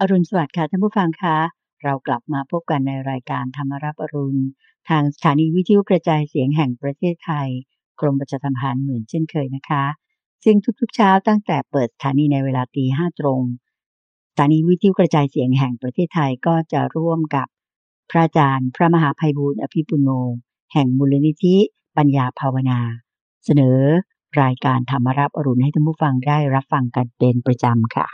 อรุณสวัสดิ์ค่ะท่านผู้ฟังคะ เรากลับมาพบกันในรายการธรรมรับอรุณ ทางสถานีวิทยุกระจายเสียงแห่งประเทศไทย กรมประชาสัมพันธ์เหมือนเช่นเคยนะคะ ซึ่งทุกๆเช้าตั้งแต่เปิดสถานีในเวลาตีห้าตรง สถานีวิทยุกระจายเสียงแห่งประเทศไทยก็จะร่วมกับพระอาจารย์ พระมหาภัยบูร์อภิปุโน แห่งมูลนิธิ ปัญญาภาวนา เสนอรายการธรรมรับอรุณให้ท่านผู้ฟังได้รับฟังกันเป็นประจำค่ะ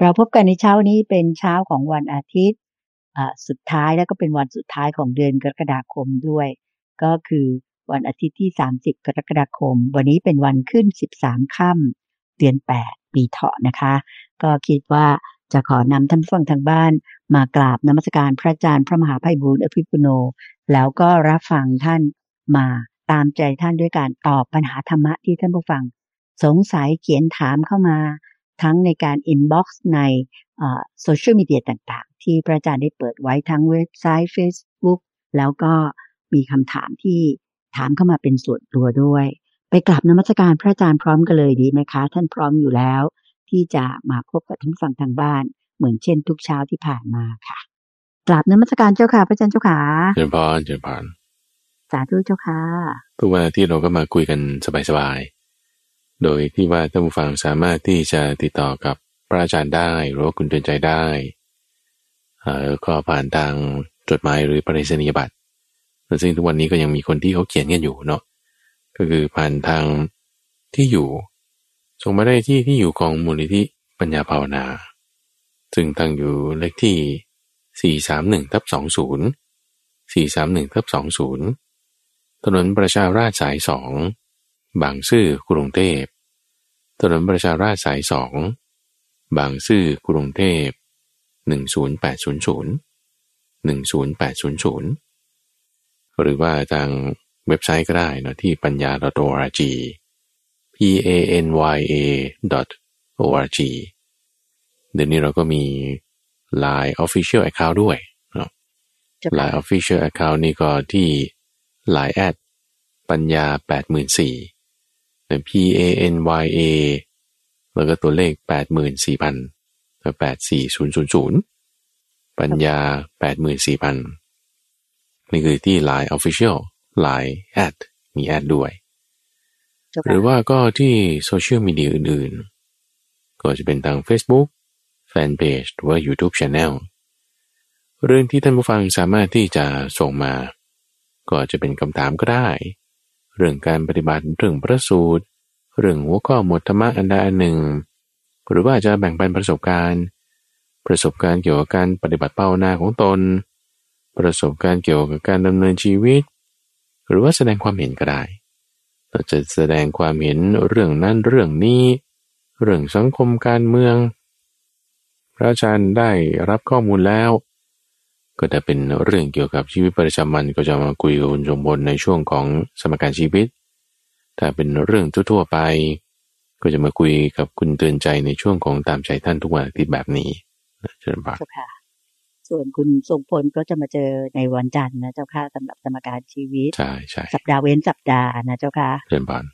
เราพบกันในเช้านี้เป็นเช้าของวันอาทิตย์สุดท้ายแล้วก็เป็นวันสุดท้ายของเดือนกรกฎาคมด้วย ก็คือวันอาทิตย์ที่ 30 กรกฎาคม วันนี้เป็นวันขึ้น 13 ค่ำเดือน 8 ปีเถาะนะคะ ก็คิดว่าจะขอนำท่านผู้ฟังทางบ้าน มากราบนมัสการพระอาจารย์พระมหาไพบูลอภิปุโน แล้วก็รับฟังท่านมาตามใจท่านด้วยการตอบปัญหาธรรมะที่ท่านผู้ฟัง สงสัยเขียนถามเข้ามา ทั้งในการ inbox ในโซเชียลมีเดียต่างๆ ที่พระอาจารย์ได้เปิดไว้ทั้งเว็บไซต์ Facebook แล้วก็มีคำถามที่ถามเข้ามาเป็นส่วนตัวด้วย ไปกราบนมัสการพระอาจารย์พร้อมกันเลยดีไหมคะ ท่านพร้อมอยู่แล้ว ที่จะมาพบกับท่านฟังทางบ้าน เหมือนเช่นทุกเช้าที่ผ่านมาค่ะกราบนมัสการเจ้าค่ะ พระอาจารย์เจ้าค่ะเจริญพรเจริญพรสาธุเจ้าค่ะทุกวันที่เราก็มาคุยกันสบายๆ โดยที่ว่าท่านผู้ฟังสามารถที่จะติดต่อกับพระอาจารย์ได้หรือว่าคุณเตือนใจได้ก็ผ่านทางจดหมายหรือปริศนียบัตรซึ่งทุกวันนี้ก็ยังมีคนที่เขาเขียนกันอยู่เนาะก็คือผ่านทางที่อยู่ ส่งมาได้ที่ที่อยู่ของมูลนิธิปัญญาภาวนา ซึ่งตั้งอยู่เลขที่ 431ทับ20 431ทับ20 ถนนประชาราชสายสอง บางซื่อกรุงเทพถนนประชาราชสายสองบางซื่อกรุงเทพ10800 10800 หรือว่าทางเว็บไซต์ก็ได้นะที่ปัญญา .org p a n y a .org เดี๋ยวนี้เราก็มี Line Official Account ด้วยเนาะ Line Official Account นี่ก็ที่ Line แอดปัญญา 84,000 P A N Y A แล้วก็ตัวเลข 84,000แปดสี่ศูนย์ศูนย์ศูนย์ปัญญาแปดหมื่นสี่พันนี่คือที่ Line Official Line แอดมีแอดด้วย หรือว่าก็ที่โซเชียลมีเดียอื่นๆ ก็จะเป็นทาง Facebook Fanpage หรือว่า YouTube Channel เรื่องที่ท่านผู้ฟังสามารถที่จะส่งมา ก็จะเป็นคำถามก็ได้ เรื่องการปฏิบัติเรื่องพระสูตรเรื่องหัวข้อหมดธรรมะอันใดอันหนึ่ง หรือว่าจะแบ่งปันประสบการณ์ ประสบการณ์เกี่ยวกับการปฏิบัติเป้าหน้าของตน ประสบการณ์เกี่ยวกับการดำเนินชีวิต หรือว่าแสดงความเห็นก็ได้เราจะแสดงความเห็นเรื่องนั้นเรื่องนี้ เรื่องสังคมการเมือง พระอาจารย์ได้รับข้อมูลแล้ว ก็จะเป็นเรื่องเกี่ยวกับชีวิตประจำวันก็จะมาคุยกับคุณชมพลในช่วงของสมการชีวิต ถ้าเป็นเรื่องทั่วๆไป ก็จะมาคุยกับคุณเตือนใจในช่วงของตามใจท่านทุกวันอาทิตย์แบบนี้เชิญพานค่ะ ส่วนคุณทรงพลก็จะมาเจอในวันจันทร์นะเจ้าค่ะสำหรับสมการชีวิตใช่ใช่สัปดาห์เว้นสัปดาห์นะเจ้าค่ะเชิญพาน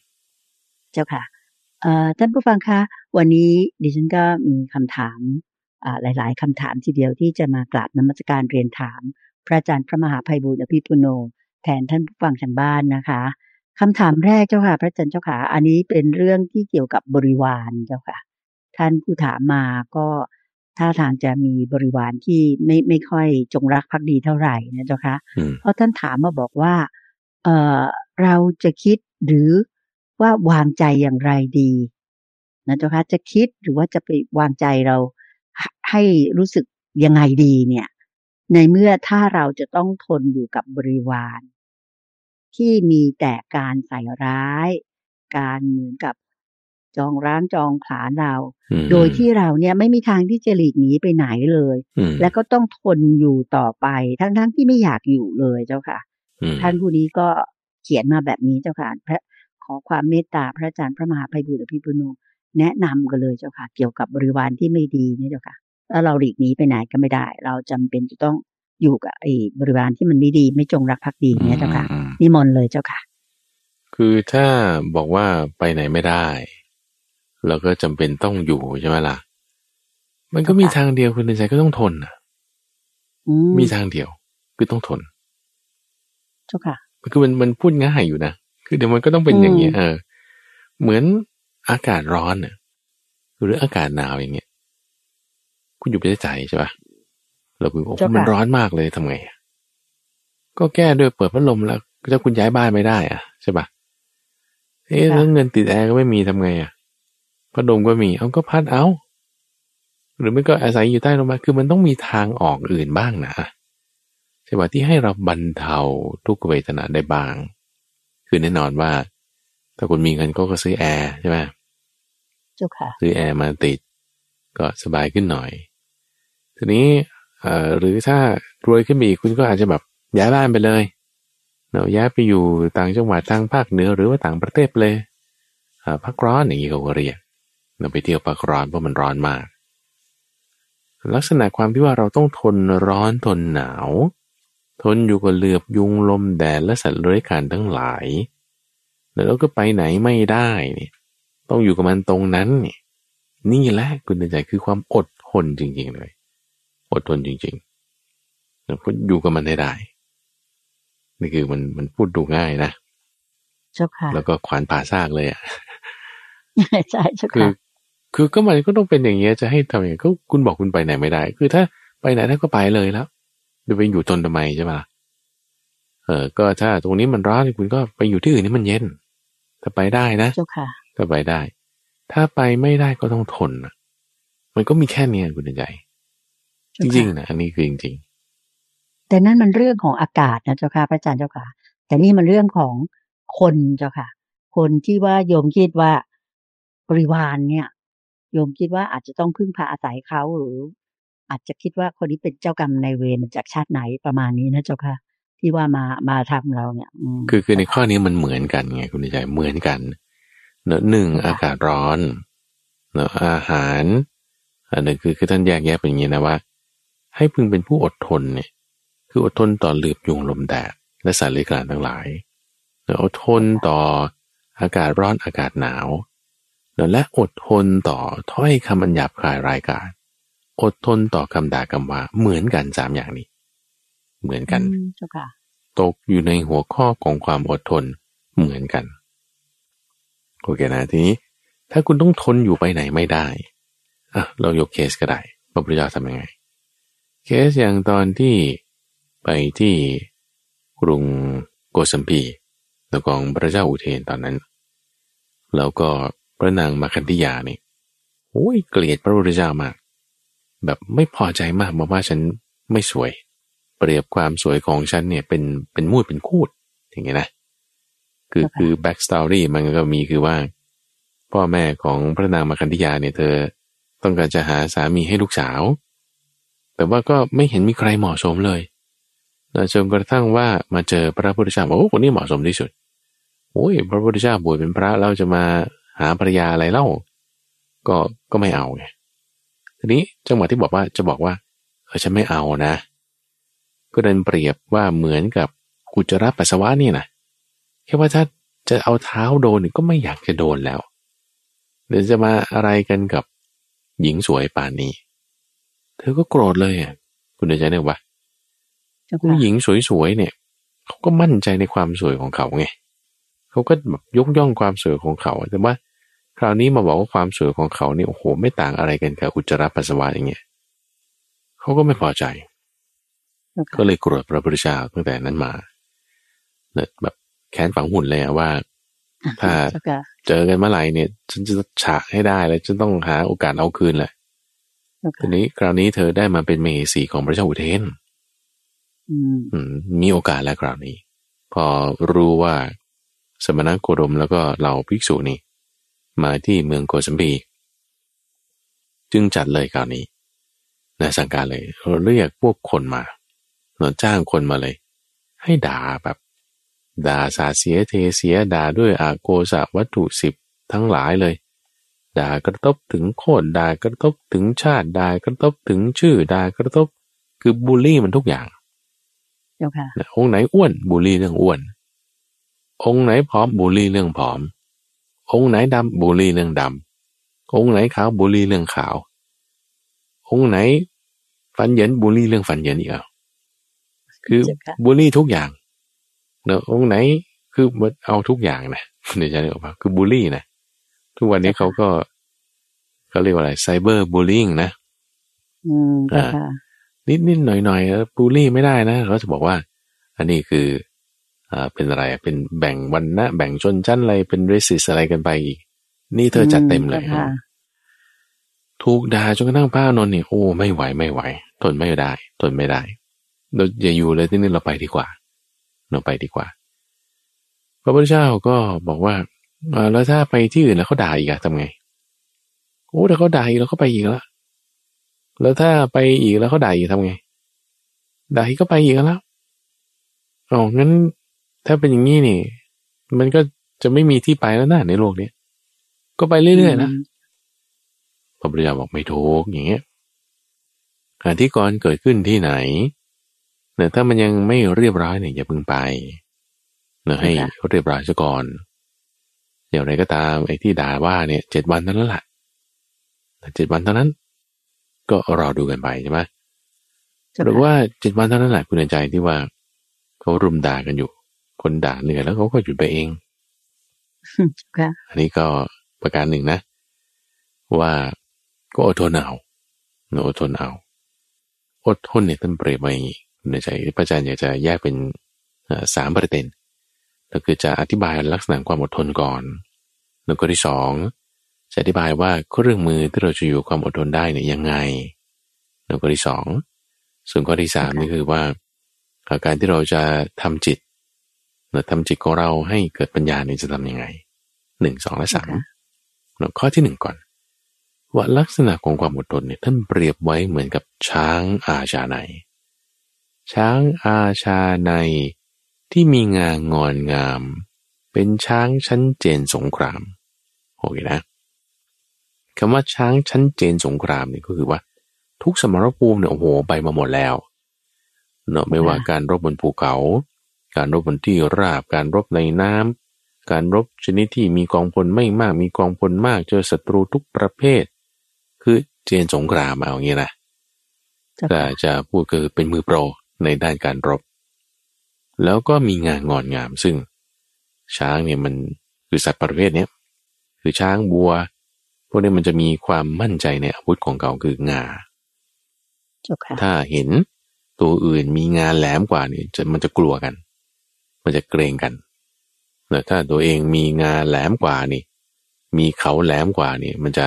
เจ้าค่ะเอ่อท่านผู้ฟังคะ วันนี้ดิฉันก็มีคำถามอ่า หลาย ๆคำถามทีเดียวที่จะมากราบนมัสการเรียนถาม พระอาจารย์พระมหาภัยบูร์อภิปุโน แทนท่านผู้ฟังทางบ้านนะคะคำถามแรกเจ้าค่ะ พระอาจารย์เจ้าค่ะ อันนี้เป็นเรื่องที่เกี่ยวกับบริวารเจ้าค่ะ ท่านผู้ถามมาก็ท่าทางจะมีบริวารที่ไม่ไม่ค่อยจงรักภักดีเท่าไหร่นะเจ้าค่ะเพราะท่านถามมาบอกว่า เออเราจะคิดหรือว่าวางใจอย่างไรดีนะเจ้าค่ะจะคิดหรือว่าจะไปวางใจเรา ให้รู้สึกยังไงดีเนี่ย ในเมื่อถ้าเราจะต้องทนอยู่กับบริวาร ที่มีแต่การใส่ร้าย การเหมือนกับจองร้างจองผลาญเรา โดยที่เราเนี่ยไม่มีทางที่จะหลีกหนีไปไหนเลย แล้วก็ต้องทนอยู่ต่อไป ทั้งๆทที่ไม่อยากอยู่เลยเจ้าค่ะ ท่านผู้นี้ก็เขียนมาแบบนี้เจ้าค่ะพระขอความเมตตาพระอาจารย์พระมหาภัยบุตรพิพุโนแนะนำกันเลยเจ้าค่ะ เกี่ยวกับบริวารที่ไม่ดีนี่เจ้าค่ะ แล้วเราหลีกหนีไปไหนก็ไม่ได้ เราจำเป็นจะต้องอยู่กับไอ้บริวารที่มันไม่ดีไม่จงรักภักดีเนี่ยเจ้าค่ะนิมนต์เลยเจ้าค่ะ คือถ้าบอกว่าไปไหนไม่ได้ เราก็จำเป็นต้องอยู่ใช่ไหมล่ะ มันก็มีทางเดียวคุณในใจก็ต้องทนนะอืมมีทางเดียวคือต้องทน เจ้าค่ะคือมันมันพูดง่ายอยู่นะคือเดี๋ยวมันก็ต้องเป็นอย่างเงี้ยอืมเออ เหมือนอากาศร้อนน่ะหรืออากาศหนาวอย่างเงี้ย คุณอยู่ประเทศไทยใช่ป่ะเราคุณบอกว่ามันร้อนมากเลยทำไงอะก็แก้ด้วยเปิดพัดลมแล้วถ้าคุณย้ายบ้านไม่ได้อะใช่ป่ะเอ๊ะแล้วเงินติดแอร์ก็ไม่มีทำไงอะพัดลมก็มีเอาก็พัดเอา หรือไม่ก็อาศัยอยู่ใต้ลมมาคือมันต้องมีทางออกอื่นบ้างนะใช่ป่ะที่ให้เราบรรเทาทุกขเวทนาได้บ้าง คือแน่นอนว่า ถ้าคุณมีเงินก็ก็ซื้อแอร์ใช่ไหมเจ้าค่ะซื้อแอร์มาติด ก็สบายขึ้นหน่อย ทีนี้หรือถ้ารวยขึ้นมาอีกคุณก็อาจจะแบบย้ายบ้านไปเลยเนาะย้ายไปอยู่ต่างจังหวัดทางภาคเหนือหรือว่าต่างประเทศเลยอ่าพักร้อนอย่างนี้เขาก็เรียกเราไปเที่ยวพักร้อนเพราะมันร้อนมาก ลักษณะความที่ว่าเราต้องทนร้อนทนหนาว ทนอยู่กับเหลือบยุงลมแดดและสัตว์เลื้อยคลานทั้งหลาย แล้วเราก็ไปไหนไม่ได้เนี่ยต้องอยู่กับมันตรงนั้นนี่นี่แหละคุณใจคือความอดทนจริงๆเลย อดทนจริงๆแล้วก็อยู่กับมันให้ได้ นี่คือมันมันพูดดูง่ายนะเจ้าค่ะ แล้วก็ขวานผ่าซากเลยอะใช่เจ้าคือค่ะ คือก็มันก็ต้องเป็นอย่างเงี้ยจะให้ทำอย่างไงก็คุณบอกคุณไปไหนไม่ได้ คือถ้าไปไหนท่านก็ไปเลยแล้วจะไปอยู่ทนทำไมใช่ปะล่ะเออ ก็ถ้าตรงนี้มันร้อนคุณก็ไปอยู่ที่อื่นที่มันเย็น ถ้าไปได้นะเจ้าค่ะก็ไปได้ ถ้าไปไม่ได้ก็ต้องทนนะมันก็มีแค่เนี้ยคุณใจ จริงๆนะอันนี้คือจริงแต่นั่นมันเรื่องของอากาศนะเจ้าค่ะพระอาจารย์เจ้าค่ะ แต่นี่มันเรื่องของคนเจ้าค่ะ คนที่ว่าโยมคิดว่าบริวารเนี่ย โยมคิดว่าอาจจะต้องพึ่งพาอาศัยเขาหรือ อาจจะคิดว่าคนนี้เป็นเจ้ากรรมนายเวรมาจากชาติไหนประมาณนี้นะเจ้าค่ะ ที่ว่ามามาทำเราเนี่ยอืมๆคือคือในข้อนี้มันเหมือนกันไงคุณใจเหมือนกันเนอะหนึ่งค่ะอากาศร้อนเนอะอาหารอันนึงคือคือท่านแยกแยะเป็นอย่างนี้นะว่า ให้พึงเป็นผู้อดทนเนี่ยคืออดทนต่อเหลือบยุงลมแดดและสัตว์เลื้อยคลานทั้งหลายเนอะอดทนต่ออากาศร้อนอากาศหนาวเนอะและอดทนต่อถ้อยคำอันหยาบคายรายการ อดทนต่อคำด่าคำว่าเหมือนกันสามอย่างนี้ เหมือนกันอืมเจ้าค่ะตกอยู่ในหัวข้อของความอดทนเหมือนกันโอเคนะทีนี้ ถ้าคุณต้องทนอยู่ไปไหนไม่ได้อะเรายกเคสก็ได้พระพุทธเจ้าทำยังไง เคสอย่างตอนที่ไปที่กรุงโกสัมพีแล้วของพระเจ้าอุเทนตอนนั้น แล้วก็พระนางมาคันธิยานี่โอ้ยเกลียดพระพุทธเจ้ามาก แบบไม่พอใจมากบอกว่าฉันไม่สวย เปรียบความสวยของฉันเนี่ยเป็นเป็นมูดเป็นคูดอย่างเงี้ยนะคือค่ะคือ backstory มันก็มีคือว่า พ่อแม่ของพระนางมาคันธิยาเนี่ยเธอ ต้องการจะหาสามีให้ลูกสาว แต่ว่าก็ไม่เห็นมีใครเหมาะสมเลยจนกระทั่งว่ามาเจอพระพุทธเจ้าบอกโอ้คนนี้เหมาะสมที่สุดโอ้ยพระพุทธเจ้าบวชเป็นพระเราจะมาหาภรรยาอะไรเล่า ก็ก็ไม่เอาไงทีนี้จังหวะที่บอกว่าจะบอกว่าเออฉันไม่เอานะ ก็เดินเปรียบว่าเหมือนกับอุจระปัสสาวะนี่นะแค่ว่าถ้าจะเอาเท้าโดนก็ไม่อยากจะโดนแล้วเดี๋ยวจะมาอะไรกันกับหญิงสวยป่านนี้ เธอก็โกรธเลยอะคุณเดชใจเนี่ยว่าเจ้าผู้ค่ะหญิงสวยๆเนี่ยเขาก็มั่นใจในความสวยของเขาไงเขาก็แบบยกย่องความสวยของเขา แต่ว่าคราวนี้มาบอกว่าความสวยของเขาเนี่ยโอ้โหไม่ต่างอะไรกันกับอุจจาระปัสสาวะอย่างเงี้ยเขาก็ไม่พอใจเจ้าก็ค่ะเลยโกรธพระพุทธเจ้าตั้งแต่นั้นมาเนี่ยแบบแค้นฝังหุ่นเลยอะว่า ถ้าเจ้าค่ะเจอกันเมื่อไหร่เนี่ย ฉันจะฉะให้ได้แล้วฉันต้องหาโอกาสเอาคืนแหละเจ้า ทีค่ะนี้คราวนี้เธอได้มาเป็นเมเหสีของพระเจ้าอุเทนอืมอืมมีโอกาสแล้วคราวนี้ พอรู้ว่าสมณโคดมแล้วก็เหล่าภิกษุนี่ มาที่เมืองโกสัมพีจึงจัดเลยคราวนี้นะสั่งการเลยเรียกพวกคนมาเนอะจ้างคนมาเลย ให้ด่าแบบด่าสาเสียเทเสียด่าด้วยอาโกสะวัตถุสิบทั้งหลายเลย ด่ากระทบถึงโคตรด่ากระทบถึงชาติด่ากระทบถึงชื่อด่ากระทบคือบูลลี่มันทุกอย่างเจ้าค่ะนะองค์ไหนอ้วนบูลลี่เรื่องอ้วน องค์ไหนผอมบูลลี่เรื่องผอม องค์ไหนดำบูลลี่เรื่องดำองค์ไหนขาวบูลลี่เรื่องขาว องค์ไหนฟันเหยินบูลลี่เรื่องฟันเหยินอีกอะคือเจ้าค่ะบูลลี่ทุกอย่างเนอะองค์ไหนคือเอาทุกอย่างนะเดี๋ยวจะออกมาคือบูลลี่นะ ทุกวันนี้เขาก็เขาเรียกว่าอะไรไซเบอร์บูลลิงนะอืมเจ้าค่ะนิดนิดหน่อยหน่อยๆบูลลี่ไม่ได้นะเขาจะบอกว่า อันนี้คืออ่าเป็นอะไรอะเป็นแบ่งวันนะแบ่งชนชั้นอะไรเป็นเรสิสอะไรกันไปอีก นี่เธอจัดเต็มเลยจ้าค่ะถูกด่าจนกระทั่งป้านนท์เนี่ยโอ้ไม่ไหวไม่ไหว ทนไม่ได้ทนไม่ได้เราอย่าอยู่เลยที่นี่เราไปดีกว่า เราไปดีกว่า พระพุทธเจ้าก็บอกว่าอ่า แล้วถ้าไปที่อื่นแล้วเขาด่าอีกอะทำไงโอ้แต่เขาด่าอีกแล้วเขาไปอีกแล้วแล้วถ้าไปอีกแล้วเขาด่าอีกทำไงด่าอีกก็ไปอีกแล้วอ๋องั้นถ้าเป็นอย่างนี้นี่ มันก็จะไม่มีที่ไปแล้วนะในโลกนี้ก็ไปเรื่อยๆนะพระพุทธเจ้าบอกไม่ถูกอย่างเงี้ยการที่ก่อนเกิดขึ้นที่ไหนเนี่ยถ้ามันยังไม่เรียบร้อยเนี่ยอย่าเพิ่งไปเนี่ยให้ค่ะเรียบร้อยซะก่อน อย่างไรก็ตามไอ้ที่ด่าว่าเนี่ยเจ็ดวันเท่านั้นแหละเจ็ดวันเท่านั้น ก็รอดูกันไปใช่ไหมเจ้าหรือค่ะว่าเจ็ดวันเท่านั้นแหละคุณใจที่ว่าเขารุมด่ากันอยู่ คนด่าเหนื่อยแล้วเขาก็หยุดไปเองค่ะอันนี้ก็ประการหนึ่งนะ ว่าก็อดทนเอาเนอะอดทนเอาอดทนเนี่ยท่านเปรียบมาอย่างนี้ในใจพระอาจารย์อยากจะแยกเป็นเอ่อสามประเด็น ก็คือจะอธิบายลักษณะความอดทนก่อน แล้วก็ที่สองจะอธิบายว่าเครื่องมือที่เราจะอยู่ความอดทนได้เนี่ยยังไง แล้วก็ที่สองส่วนข้อที่สามนี่คือว่าเอ่อการที่เราจะทำจิตเนอะทำจิตของเราให้เกิดปัญญาเนี่ยจะทำยังไงหนึ่งสองและสามเนอะข้อที่หนึ่งก่อน ว่าลักษณะของความอดทนเนี่ยท่านเปรียบไว้เหมือนกับช้างอาชาในช้างอาชาใน ที่มีงางอนงาม เป็นช้างชั้นเจนสงครามโอเคนะคำว่าช้างชั้นเจนสงครามเนี่ยก็คือว่า ทุกสมรภูมิเนี่ยโอ้โหไปมาหมดแล้วเนอะไม่ว่าการรบบนภูเขา การรบบนที่ราบ การรบในน้ำการรบชนิดที่มีกองพลไม่มากมีกองพลมากเจอศัตรูทุกประเภท คือเจนสงครามเอาอย่างนี้นะเจ้าแต่ค่ะจะพูดก็คือเป็นมือโปรในด้านการรบ แล้วก็มีงานงอนงามซึ่ง ช้างเนี่ยมันคือสัตว์ประเภทเนี้ยคือช้างบัว พวกนี้มันจะมีความมั่นใจในอาวุธของเขาคืองาเจ้าค่ะถ้าเห็นตัวอื่นมีงานแหลมกว่านี่จะมันจะกลัวกัน มันจะเกรงกันแต่ถ้าตัวเองมีงานแหลมกว่านี่ มีเขาแหลมกว่านี่ มันจะ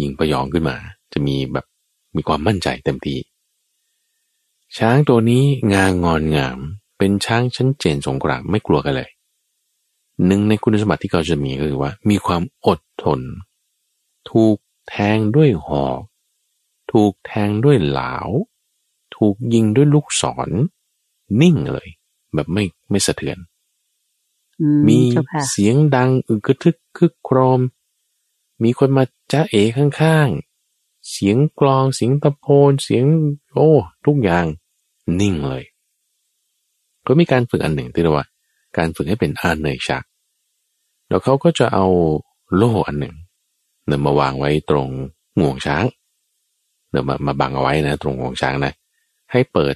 ยิงประยองขึ้นมา จะมีแบบมีความมั่นใจเต็มที่ช้างตัวนี้งางอนงาม เป็นช้างชั้นเจนสงครามไม่กลัวกันเลย หนึ่งในคุณสมบัติที่เขาจะมีก็คือว่า มีความอดทน ถูกแทงด้วยหอกถูกแทงด้วยเหลาถูกยิงด้วยลูกศร นิ่งเลย แบบไม่ไม่สะเทือนอืมีเจ้าค่ะเสียงดังอึกกระทึกคึกโครม มีคนมาจ้าเอข้างๆ เสียงกลองเสียงตะโพนเสียง โอ้ ทุกอย่าง นิ่งเลย ก็มีการฝึกอันหนึ่งที่เรียกว่า การฝึกให้เป็นอาเนยชัก แล้วเขาก็จะเอาโล่อันหนึ่งเดินมาวางไว้ตรงงวงช้างเดินมามาบังเอาไว้นะ ตรงงวงช้างนะ ให้เปิด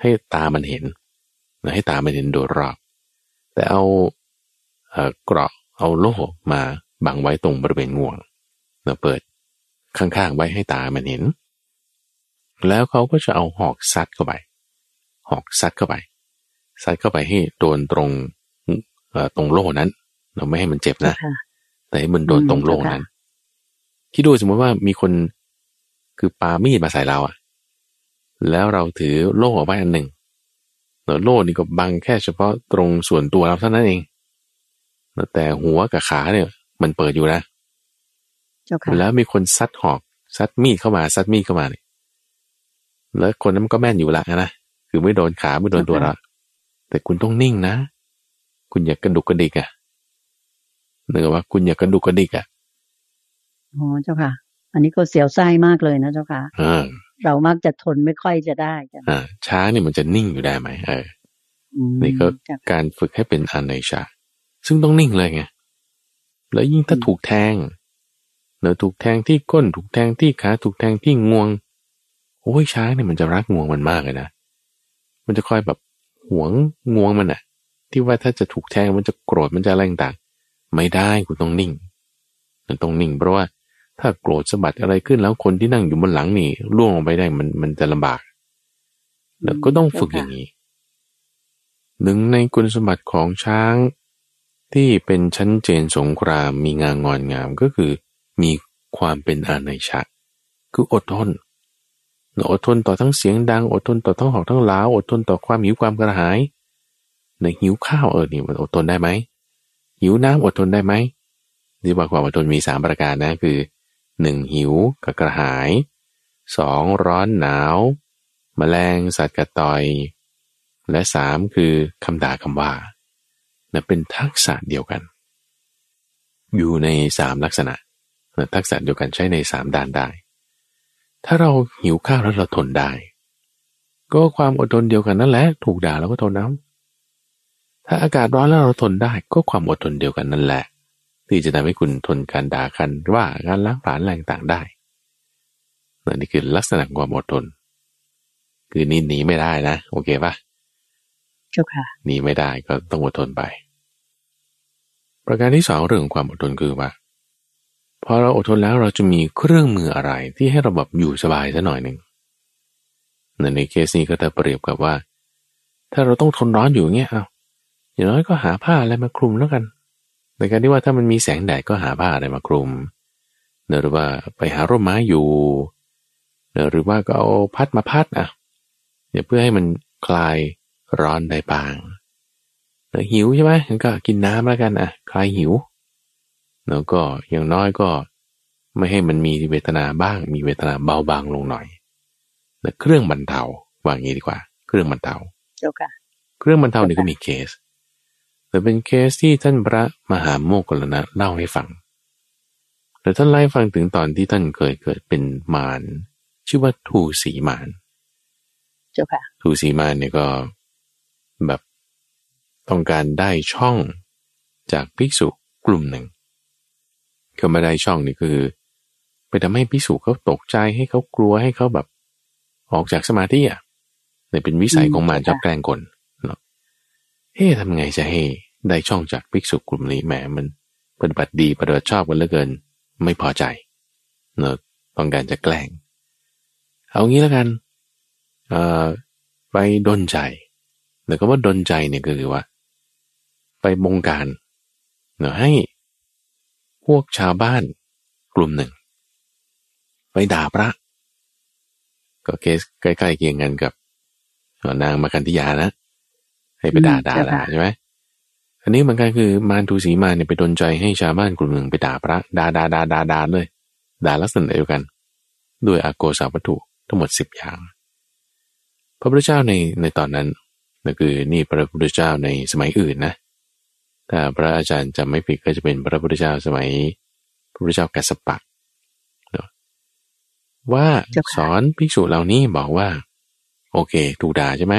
ให้ตามันเห็นนะให้ตามันเห็นโดยรอบ แต่เอาเอ่อเกราะเอาโล่มาบังไว้ตรงบริเวณงวงนะเปิดข้างๆไว้ให้ตามันเห็น แล้วเขาก็จะเอาหอกซัดเข้าไป หอกซัดเข้าไป ซัดเข้าไปให้โดนตรงเอ่อตรงโล่นั้น เราไม่ให้มันเจ็บเจ้านะค่ะแต่ให้มันโดนอืมตรงโล่เจ้าค่ะนั้นคิดดูสมมติว่ามีคนคือปามีดมาใส่เราอะแล้วเราถือโล่เอาไว้อันหนึ่งแล้วโล่นี่ก็บังแค่เฉพาะตรงส่วนตัวเราเท่านั้นเอง แต่หัวกับขาเนี่ย มันเปิดอยู่นะเจ้าค่ะแล้วมีคนซัดหอกซัดมีดเข้ามาซัดมีดเข้ามาเนี่ยแล้วคนนั้นมันก็แม่นอยู่ละนะ คือไม่โดนขาไม่โดนตัวเรา แต่คุณต้องนิ่งนะ คุณอย่ากกระดุกกระดิกอะเนื้อว่าคุณอย่ากกระดุกกระดิกอะอ๋อเจ้าค่ะ อันนี้ก็เสียวไส้มากเลยนะเจ้าค่ะอ่าเรามักจะทนไม่ค่อยจะได้จ้ะอ่า ช้างเนี่ยมันจะนิ่งอยู่ได้ไหมเอออืมนี่ก็เจ้าค่ะการฝึกให้เป็นอาเนชาซึ่งต้องนิ่งเลยไงแล้วยิ่งถ้าอืมถูกแทงเนอะถูกแทงที่ก้นถูกแทงที่ขาถูกแทงที่งวงโอ้ยช้างเนี่ยมันจะรักงวงมันมากเลยนะมันจะคอยแบบ หวงงวงมันอะที่ว่าถ้าจะถูกแทงมันจะโกรธมันจะอะไรต่างไม่ได้คุณต้องนิ่งมันต้องนิ่ง เพราะว่าถ้าโกรธสะบัดอะไรขึ้นแล้วคนที่นั่งอยู่บนหลังนี่ล่วงลงไปได้มันมันจะลำบากแล้วก็ต้องฝึกอย่างนี้หนึ่งในคุณสมบัติของช้าง ที่เป็นชั้นเจนสงครามมีงางอนงามก็คือ มีความเป็นอานัยชะ คืออดทน อดทนต่อทั้งเสียงดัง อดทนต่อทั้งหอกทั้งล้าอดทนต่อความหิวความกระหายในหิวข้าวเออนี่มันอดทนได้ไหมหิวน้ำอดทนได้ไหมที่ว่าความอดทนมีสามประการนะคือหนึ่งหิวกับกระหายสองร้อนหนาวมแมลงสัตว์กระต่อย และสามคือคำด่าคำว่านะเป็นทักษะเดียวกัน อยู่ในสามลักษณะทักษะเดียวกันใช้ในสามด้านได้ ถ้าเราหิวข้าวแล้วเราทนได้ ก็ความอดทนเดียวกันนั่นแหละ ถูกด่าเราก็ทนน้ำถ้าอากาศร้อนแล้วเราทนได้ ก็ความอดทนเดียวกันนั่นแหละ ที่จะทำให้คุณทนการด่ากันว่าการล้างผลาญแรงต่างได้นี่คือลักษณะความอดทน คือนี่หนีไม่ได้นะ โอเคปะเจ้าค่ะหนีไม่ได้ก็ต้องอดทนไป ประการที่สองเรื่องความอดทนคือว่า พอเราอดทนแล้วเราจะมีเครื่องมืออะไรที่ให้เราแบบอยู่สบายสัหน่อยหนึ่งในเคสนี้ก็จะเปรียบกับว่า ถ้าเราต้องทนร้อนอยู่เงี้ยเอาอย่างน้อยก็หาผ้าอะไรมาคลุมแล้วกัน ในการที่ว่าถ้ามันมีแสงแดดก็หาผ้าอะไรมาคลุมหรือว่าไปหาร่มไม้อยู่หรือว่าก็เอาพัดมาพัดอะเพื่อให้มันคลายร้อนได้บางหิวใช่ไหมก็กินน้ำแล้วกันอะ คลายหิว แล้วก็อย่างน้อยก็ไม่ให้มันมีเวทนาบ้าง มีเวทนาเบาบางลงหน่อยแต่เครื่องบรรเทาวางงี้ดีกว่า เครื่องบรรเทาเจ้าค่ะเครื่องบรรเทานี่ก็มีเคสแต่เป็นเคสที่ท่านพระมหาโมคคัลลานะเล่าให้ฟังแต่ท่านเล่าฟังถึงตอนที่ท่านเคยเกิดเป็นมารชื่อว่าทูสีมารเจ้าค่ะทูสีมารเนี่ยก็แบบต้องการได้ช่องจากภิกษุกลุ่มหนึ่ง เขามาได้ช่องนี่คือ ไปทำให้พิสูจเขาตกใจให้เขากลัวให้เขาแบบ ออกจากสมาธิอะเนี่ยเป็นวิสัยของมารชอบแกล้งคนเนาะเฮ้ทำไงจะให้ได้ช่องจากภิกษุกลุ่มนี้แหมมันปฏิบัติดีปฏิบัติชอบกันเหลือเกิน ไม่พอใจเนาะต้องการจะแกล้ง เอางี้แล้วกันเอ่อไปดนใจแต่ก็ว่าดนใจเนี่ยก็คือว่า ไปบงการเนาะให้ พวกชาวบ้านกลุ่มหนึ่ง ไปด่าพระ ก็เคสใกล้ๆเคียงกันกับนางมาคันธิยานะ ให้ไปด่าด่าด่าใช่ไหมอันนี้เหมือนกันคือมารทูสีมาเนี่ยไปดนใจให้ชาวบ้านกลุ่มหนึ่งไปด่าพระด่าด่าด่าด่าด่าเลยด่าลักษณะเดียวกัน ด้วยอาโกสาวัตถุทั้งหมดสิบอย่าง พระพุทธเจ้าในในตอนนั้นนั่นคือนี่พระพุทธเจ้าในสมัยอื่นนะ ถ้าพระอาจารย์จำไม่ผิดก็จะเป็นพระพุทธเจ้าสมัย พระพุทธเจ้ากัสปะว่าสอนภิกษุเหล่านี้บอกว่า โอเค ถูกด่าใช่ไหม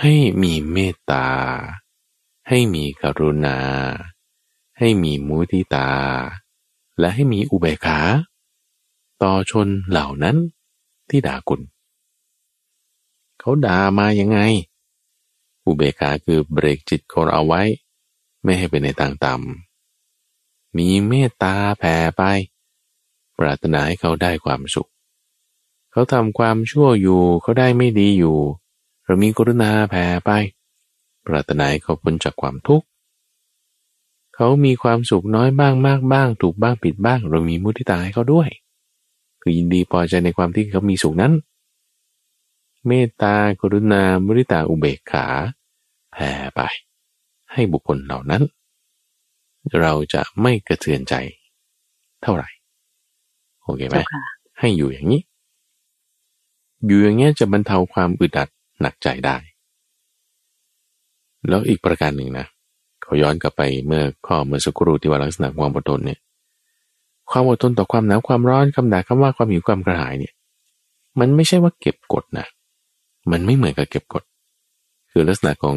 ให้มีเมตตา ให้มีกรุณา ให้มีมุทิตา และให้มีอุเบกขา ต่อชนเหล่านั้นที่ด่าคุณ เขาด่ามายังไง อุเบกขาคือเบรกจิตคนเอาไว้ ไม่ให้เป็นในทางต่ำมีเมตตาแผ่ไป ปรารถนาให้เขาได้ความสุข เขาทำความชั่วอยู่เขาได้ไม่ดีอยู่ เรามีกรุณาแผ่ไป ปรารถนาให้เขาพ้นจากความทุกข์เขามีความสุขน้อยบ้างมากบ้าง ถูกบ้างผิดบ้าง เรามีมุทิตาให้เขาด้วย คือยินดีพอใจในความที่เขามีสุขนั้น เมตตากรุณามุทิตาอุเบกขาแผ่ไป ให้บุคคลเหล่านั้น เราจะไม่กระเทือนใจเท่าไหร่โอเคไหมให้อยู่อย่างนี้ อยู่อย่างเงี้ยจะบรรเทาความอึดอัดหนักใจได้ แล้วอีกประการหนึ่งนะเขาย้อนกลับไปเมื่อข้อเมื่อสักครู่ที่ว่าลักษณะความอดทนเนี่ยความอดทนต่อความหนาวความร้อนคำด่าคำว่าความหิวความกระหายเนี่ย มันไม่ใช่ว่าเก็บกดนะมันไม่เหมือนกับเก็บกด คือลักษณะของ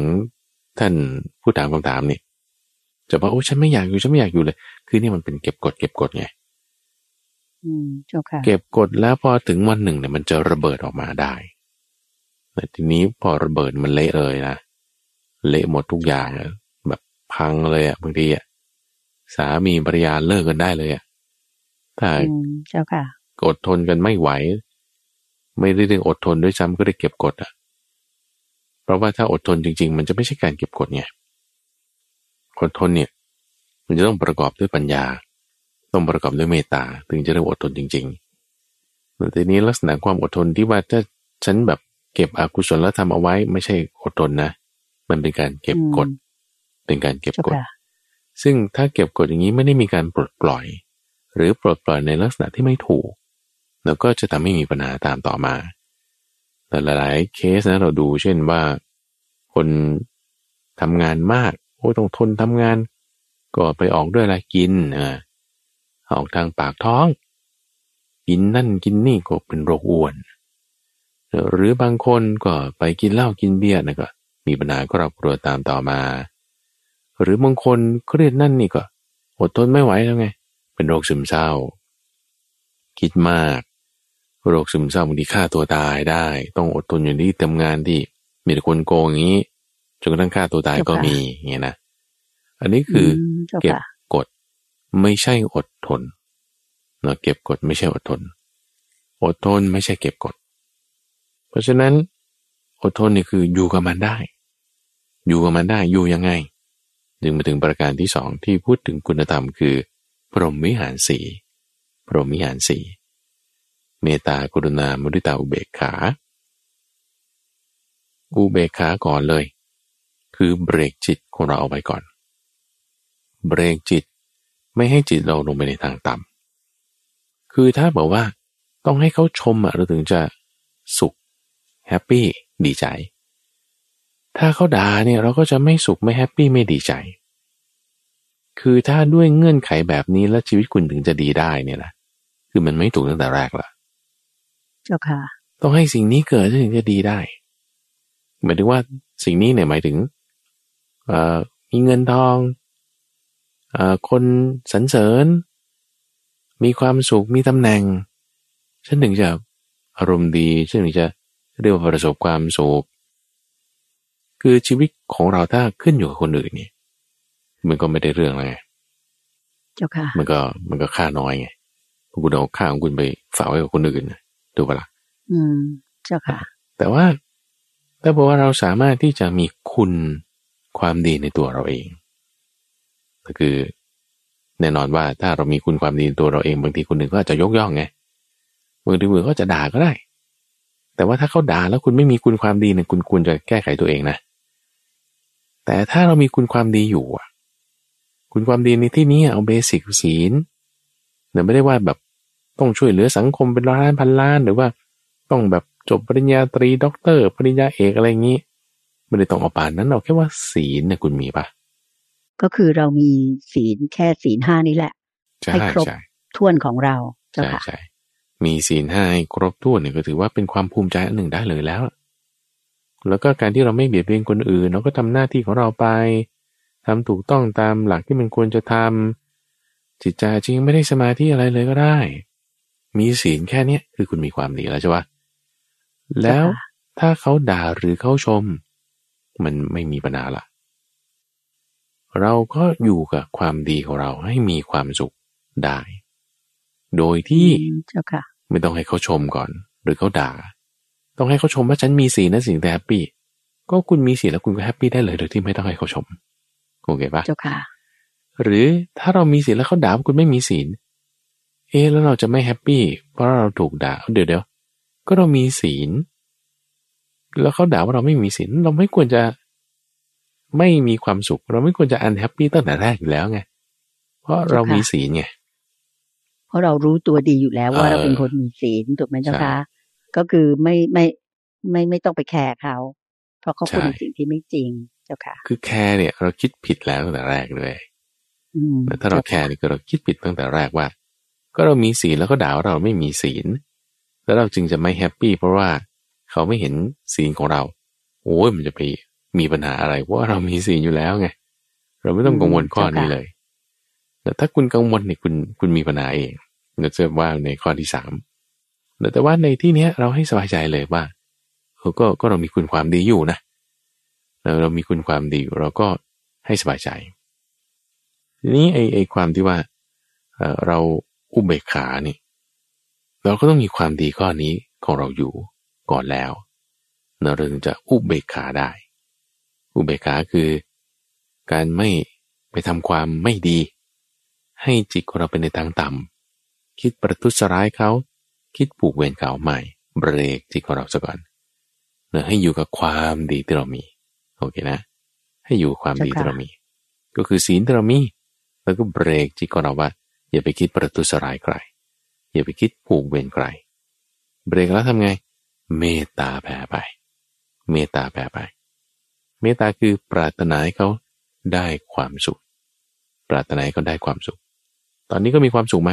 ท่านผู้ถามคำถามนี่จะบอกโอ้ฉันไม่อยากอยู่ฉันไม่อยากอยู่เลย คือนี่มันเป็นเก็บกดเก็บกดไงอืมเจ้าค่ะเก็บกดแล้วพอถึงวันหนึ่งเนี่ยมันจะระเบิดออกมาได้แต่ทีนี้พอระเบิดมันเละเลยนะเละหมดทุกอย่างอะแบบพังเลยอะบางทีอะสามีภรรยาเลิกกันได้เลยอะถ้าอืมเจ้าค่ะอดทนกันไม่ไหว ไม่ได้เรื่องอดทนด้วยซ้ำก็ได้เก็บกดอะ เพราะว่าถ้าอดทนจริง ๆ มันจะไม่ใช่การเก็บกดไงอดทนเนี่ย มันจะต้องประกอบด้วยปัญญา ต้องประกอบด้วยเมตตาถึงจะเรียกว่าอดทนจริงๆแต่ทีนี้ลักษณะความอดทนที่ว่าถ้าฉันแบบเก็บอกุศลแล้วทำเอาไว้ไม่ใช่อดทนนะ มันเป็นการเก็บกดอืมเป็นการเก็บเจ้ากดค่ะซึ่งถ้าเก็บกดอย่างนี้ไม่ได้มีการปลดปล่อย หรือปลดปล่อยในลักษณะที่ไม่ถูก แล้วก็จะทำให้มีปัญหาตามต่อมา แต่หลายๆเคสนะเราดูเช่นว่า คนทำงานมากโอ้ยต้องทนทำงาน ก็ไปออกด้วยอะไรกินอ่าออกทางปากท้อง กินนั่นกินนี่ก็เป็นโรคอ้วน หรือบางคนก็ไปกินเหล้ากินเบียร์นะก็มีปัญหาครอบครัวตามต่อมา หรือบางคนเครียดนั่นนี่ก็อดทนไม่ไหวแล้วไง เป็นโรคซึมเศร้า คิดมาก โรคซึมเศร้าบางทีฆ่าตัวตายได้ ต้องอดทนอยู่ที่ทำงานที่มีแต่คนโกงอย่างนี้จนกระทั่งฆ่าตัวตายก็มีอย่างเงี้ยนะอันนี้คืออมเจ้าเก็บค่ะกดไม่ใช่อดทนเนาะเก็บกดไม่ใช่อดทน อดทนไม่ใช่เก็บกด เพราะฉะนั้น อดทนนี่คืออยู่กับมันได้ อยู่กับมันได้อยู่ยังไงจึงมาถึงประการที่สองที่พูดถึงคุณธรรมคือ พรหมวิหารสีพรหมวิหารสี เมตตากรุณามุทิตาอุเบกขา อุเบกขาก่อนเลย คือเบรกจิตของเราเอาไว้ก่อน เบรกจิตไม่ให้จิตเราลงไปในทางต่ำคือถ้าบอกว่าต้องให้เขาชมอะเราถึงจะสุขแฮปปี้ดีใจ ถ้าเขาด่าเนี่ยเราก็จะไม่สุขไม่แฮปปี้ไม่ดีใจ คือถ้าด้วยเงื่อนไขแบบนี้แล้วชีวิตคุณถึงจะดีได้เนี่ยนะคือมันไม่ถูกตั้งแต่แรกละ เจ้าค่ะ ต้องให้สิ่งนี้เกิดถึงจะดีได้หมายถึงว่าสิ่งนี้เนี่ยหมายถึงเอ่อมีเงินทองเอ่อคนสรรเสริญ มีความสุขมีตำแหน่ง ฉันถึงจะอารมณ์ดีฉันถึงจะเรียกว่าประสบความสุขคือชีวิตของเราถ้าขึ้นอยู่กับคนอื่นนี่มันก็ไม่ได้เรื่องแล้วไงเจ้าค่ะ มันก็มันก็ค่าน้อยไงคุณเอาค่าของคุณไปฝากไว้กับคนอื่นน่ะ ถูกปะล่ะอืม เจ้าค่ะ แต่ว่าถ้าบอกว่าเราสามารถที่จะมีคุณความดีในตัวเราเอง ก็คือแน่นอนว่าถ้าเรามีคุณความดีในตัวเราเองบางทีคนหนึ่งก็อาจจะยกย่องไงบางทีมือก็จะด่าก็ได้ แต่ว่าถ้าเขาด่าแล้วคุณไม่มีคุณความดีเนี่ยคุณควรจะแก้ไขตัวเองนะแต่ถ้าเรามีคุณความดีอยู่อะ คุณความดีในที่นี้เอาเบสิกศีลเนี่ยไม่ได้ว่าแบบ ต้องช่วยเหลือสังคมเป็นร้อยล้านพันล้านหรือว่า ต้องแบบจบปริญญาตรีด็อกเตอร์ ปริญญาเอกอะไรอย่างนี้ ไม่ได้ต้องเอาปานนั้นเอาแค่ว่าศีลเนี่ยคุณมีปะก็คือเรามีศีลแค่ศีลห้านี่แหละใช่ให้ครบใช่ท่วนของเราเจ้าใช่ค่ะใช่มีศีลห้าให้ครบถ้วนเนี่ยก็ถือว่าเป็นความภูมิใจอันหนึ่งได้เลยแล้ว แล้วก็การที่เราไม่เบียดเบียนคนอื่น เราก็ทำหน้าที่ของเราไปทำถูกต้องตามหลักที่มันควรจะทำจิตใจจริงไม่ได้สมาธิอะไรเลยก็ได้ มีศีลแค่เนี้ยคือคุณมีความดีแล้วใช่ปะแล้วเจ้าค่ะถ้าเขาด่าหรือเขาชม มันไม่มีปัญหาละเราก็อยู่กับความดีของเราให้มีความสุขได้ โดยที่อืมเจ้าค่ะไม่ต้องให้เขาชมก่อน หรือเขาด่า ต้องให้เขาชมว่าฉันมีศีลนะสิ่งแต่แฮปปี้ก็คุณมีศีลแล้วคุณก็แฮปปี้ได้เลยโดยที่ไม่ต้องให้เขาชมโอเคปะเจ้าค่ะ หรือถ้าเรามีศีลแล้วเขาด่าว่าคุณไม่มีศีล เอ๊ะแล้วเราจะไม่ happy เพราะเราถูกด่าเดี๋ยวเดี๋ยวก็เรามีศีล แล้วเขาด่าว่าเราไม่มีศีลเราไม่ควรจะไม่มีความสุข เราไม่ควรจะ unhappy ตั้งแต่แรกอยู่แล้วไง เพราะเรามีศีลไง เพราะเรารู้ตัวดีอยู่แล้วว่าเออเราเป็นคนมีศีลถูกไหมเจ้าใช่คะ ก็คือไม่ไม่ไม่ไม่ต้องไป care เขา เพราะเขาพูดใช่ในสิ่งที่ไม่จริงเจ้าค่ะ คือ care เนี่ย เราคิดผิดแล้วตั้งแต่แรกเลยอืมแต่ถ้าเรา care นี่ก็เราคิดผิดตั้งแต่แรกว่า ก็เรามีศีลแล้วก็ด่าว่าเราไม่มีศีล แล้วเราจึงจะไม่ happy เพราะว่าเขาไม่เห็นศีลของเรา โอ้ยมันจะไปมีปัญหาอะไรเพราะว่าเรามีศีลอยู่แล้วไง เราไม่ต้องกังวลข้อนี้เลย แต่ถ้าคุณกังวลเนี่ยคุณคุณมีปัญหาเองเราจะว่าในข้อที่สามแต่ว่าในที่เนี้ยเราให้สบายใจเลยว่าก็ก็เรามีคุณความดีอยู่นะเรามีคุณความดีอยู่เราก็ให้สบายใจ ทีนี้ไอ้ไอ้ความที่ว่าเรา อุเบกขานี่ เราก็ต้องมีความดีข้อนี้ของเราอยู่ก่อนแล้วเราถึงจะอุเบกขาได้ อุเบกขาคือการไม่ไปทำความไม่ดี ให้จิตของเราเป็นในทางต่ำคิดประทุษร้ายเขา คิดผูกเวรเขาใหม่เบรกจิตของเราซะก่อนเนให้อยู่กับความดีที่เรามีโอเคนะ ให้อยู่ความดีที่เรามี ก็คือศีลที่เรามี แล้วก็เบรกจิตของเราว่า อย่าไปคิดประทุษร้ายใคร อย่าไปคิดผูกเวรใคร เบรกแล้วทำไง เมตตาแผ่ไป เมตตาแผ่ไป เมตตาคือปรารถนาให้เขาได้ความสุข ปรารถนาให้เขาได้ความสุข ตอนนี้ก็มีความสุขไหม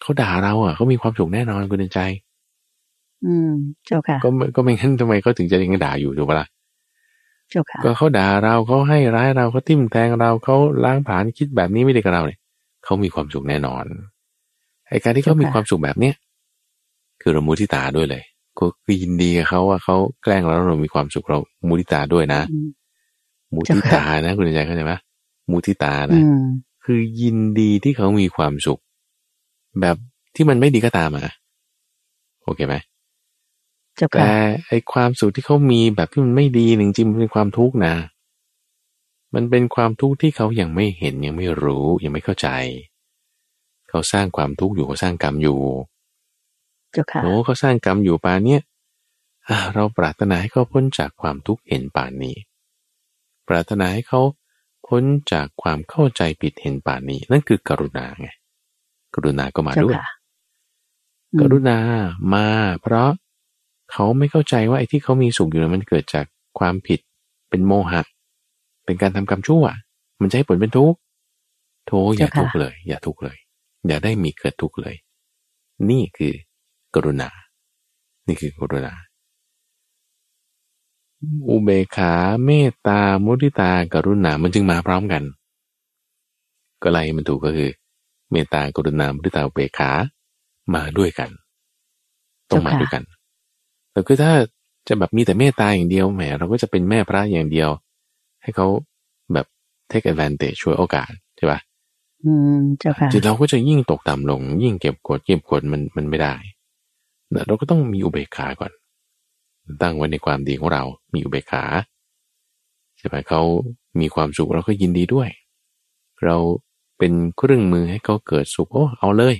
เขาด่าเราอะเขามีความสุขแน่นอนคุณใจ อืม เจ้าค่ะ ก็ก็ไม่งั้นทำไมเขาถึงจะยังด่าอยู่ถูกปะล่ะเจ้าค่ะก็เขาด่าเราเขาให้ร้ายเราเขาทิ่มแทงเราเขาล้างผ่านคิดแบบนี้ไม่ได้กับเราเนี่ย เขามีความสุขแน่นอนไอ้การที่เขามีความสุขแบบเนี้ยคือเรามุทิตาด้วยเลย ก็คือยินดีกับเขาว่าเขาแกล้งเราเรามีความสุขเรามุทิตาด้วยนะ มุทิตานะ คุณใจเข้าใจไหมมุทิตานะคือยินดีที่เขามีความสุข แบบที่มันไม่ดีก็ตามอะโอเคไหมแต่ไอความสุขที่เขามีแบบที่มันไม่ดีจริงๆมันเป็นความทุกข์นะ มันเป็นความทุกข์ที่เขายังไม่เห็นยังไม่รู้ยังไม่เข้าใจ เขาสร้างความทุกข์อยู่เขาสร้างกรรมอยู่โอ้เขาสร้างกรรมอยู่ป่านเนี้ยเราปรารถนาให้เขาพ้นจากความทุกข์เห็นป่านนี้ ปรารถนาให้เขาพ้นจากความเข้าใจผิดเห็นป่านนี้ นั่นคือกรุณาไง กรุณาก็มาด้วย กรุณามาเพราะเขาไม่เข้าใจว่าไอ้ที่เขามีสุขอยู่มันเกิดจากความผิดเป็นโมหะ เป็นการทำกรรมชั่ว มันจะให้ผลเป็นทุกข์โธอย่าทุกข์เลย อย่าทุกข์เลย อย่าได้มีเกิดทุกข์เลย นี่คือกรุณา นี่คือกรุณา อุเบกขาเมตตามุทิตากรุณา มันจึงมาพร้อมกัน ก็ไล่มันถูกก็คือ เมตตากรุณา มุทิตาเบกขามาด้วยกัน ต้องมาด้วยกันแต่คือถ้าจะแบบมีแต่เมตตาอย่างเดียวแหมเราก็จะเป็นแม่พระอย่างเดียว ให้เขาแบบ take advantage ช่วยโอกาสใช่ปะอืมเจ้าค่ะจิตเราก็จะยิ่งตกต่ำลง ยิ่งเก็บกดเก็บกดมันมันไม่ได้เราก็ต้องมีอุเบกขาก่อน ตั้งไว้ในความดีของเรา มีอุเบกขาใช่ไหมเขามีความสุขเราก็ยินดีด้วย เราเป็นเครื่องมือให้เขาเกิดสุขโอ้เอาเลย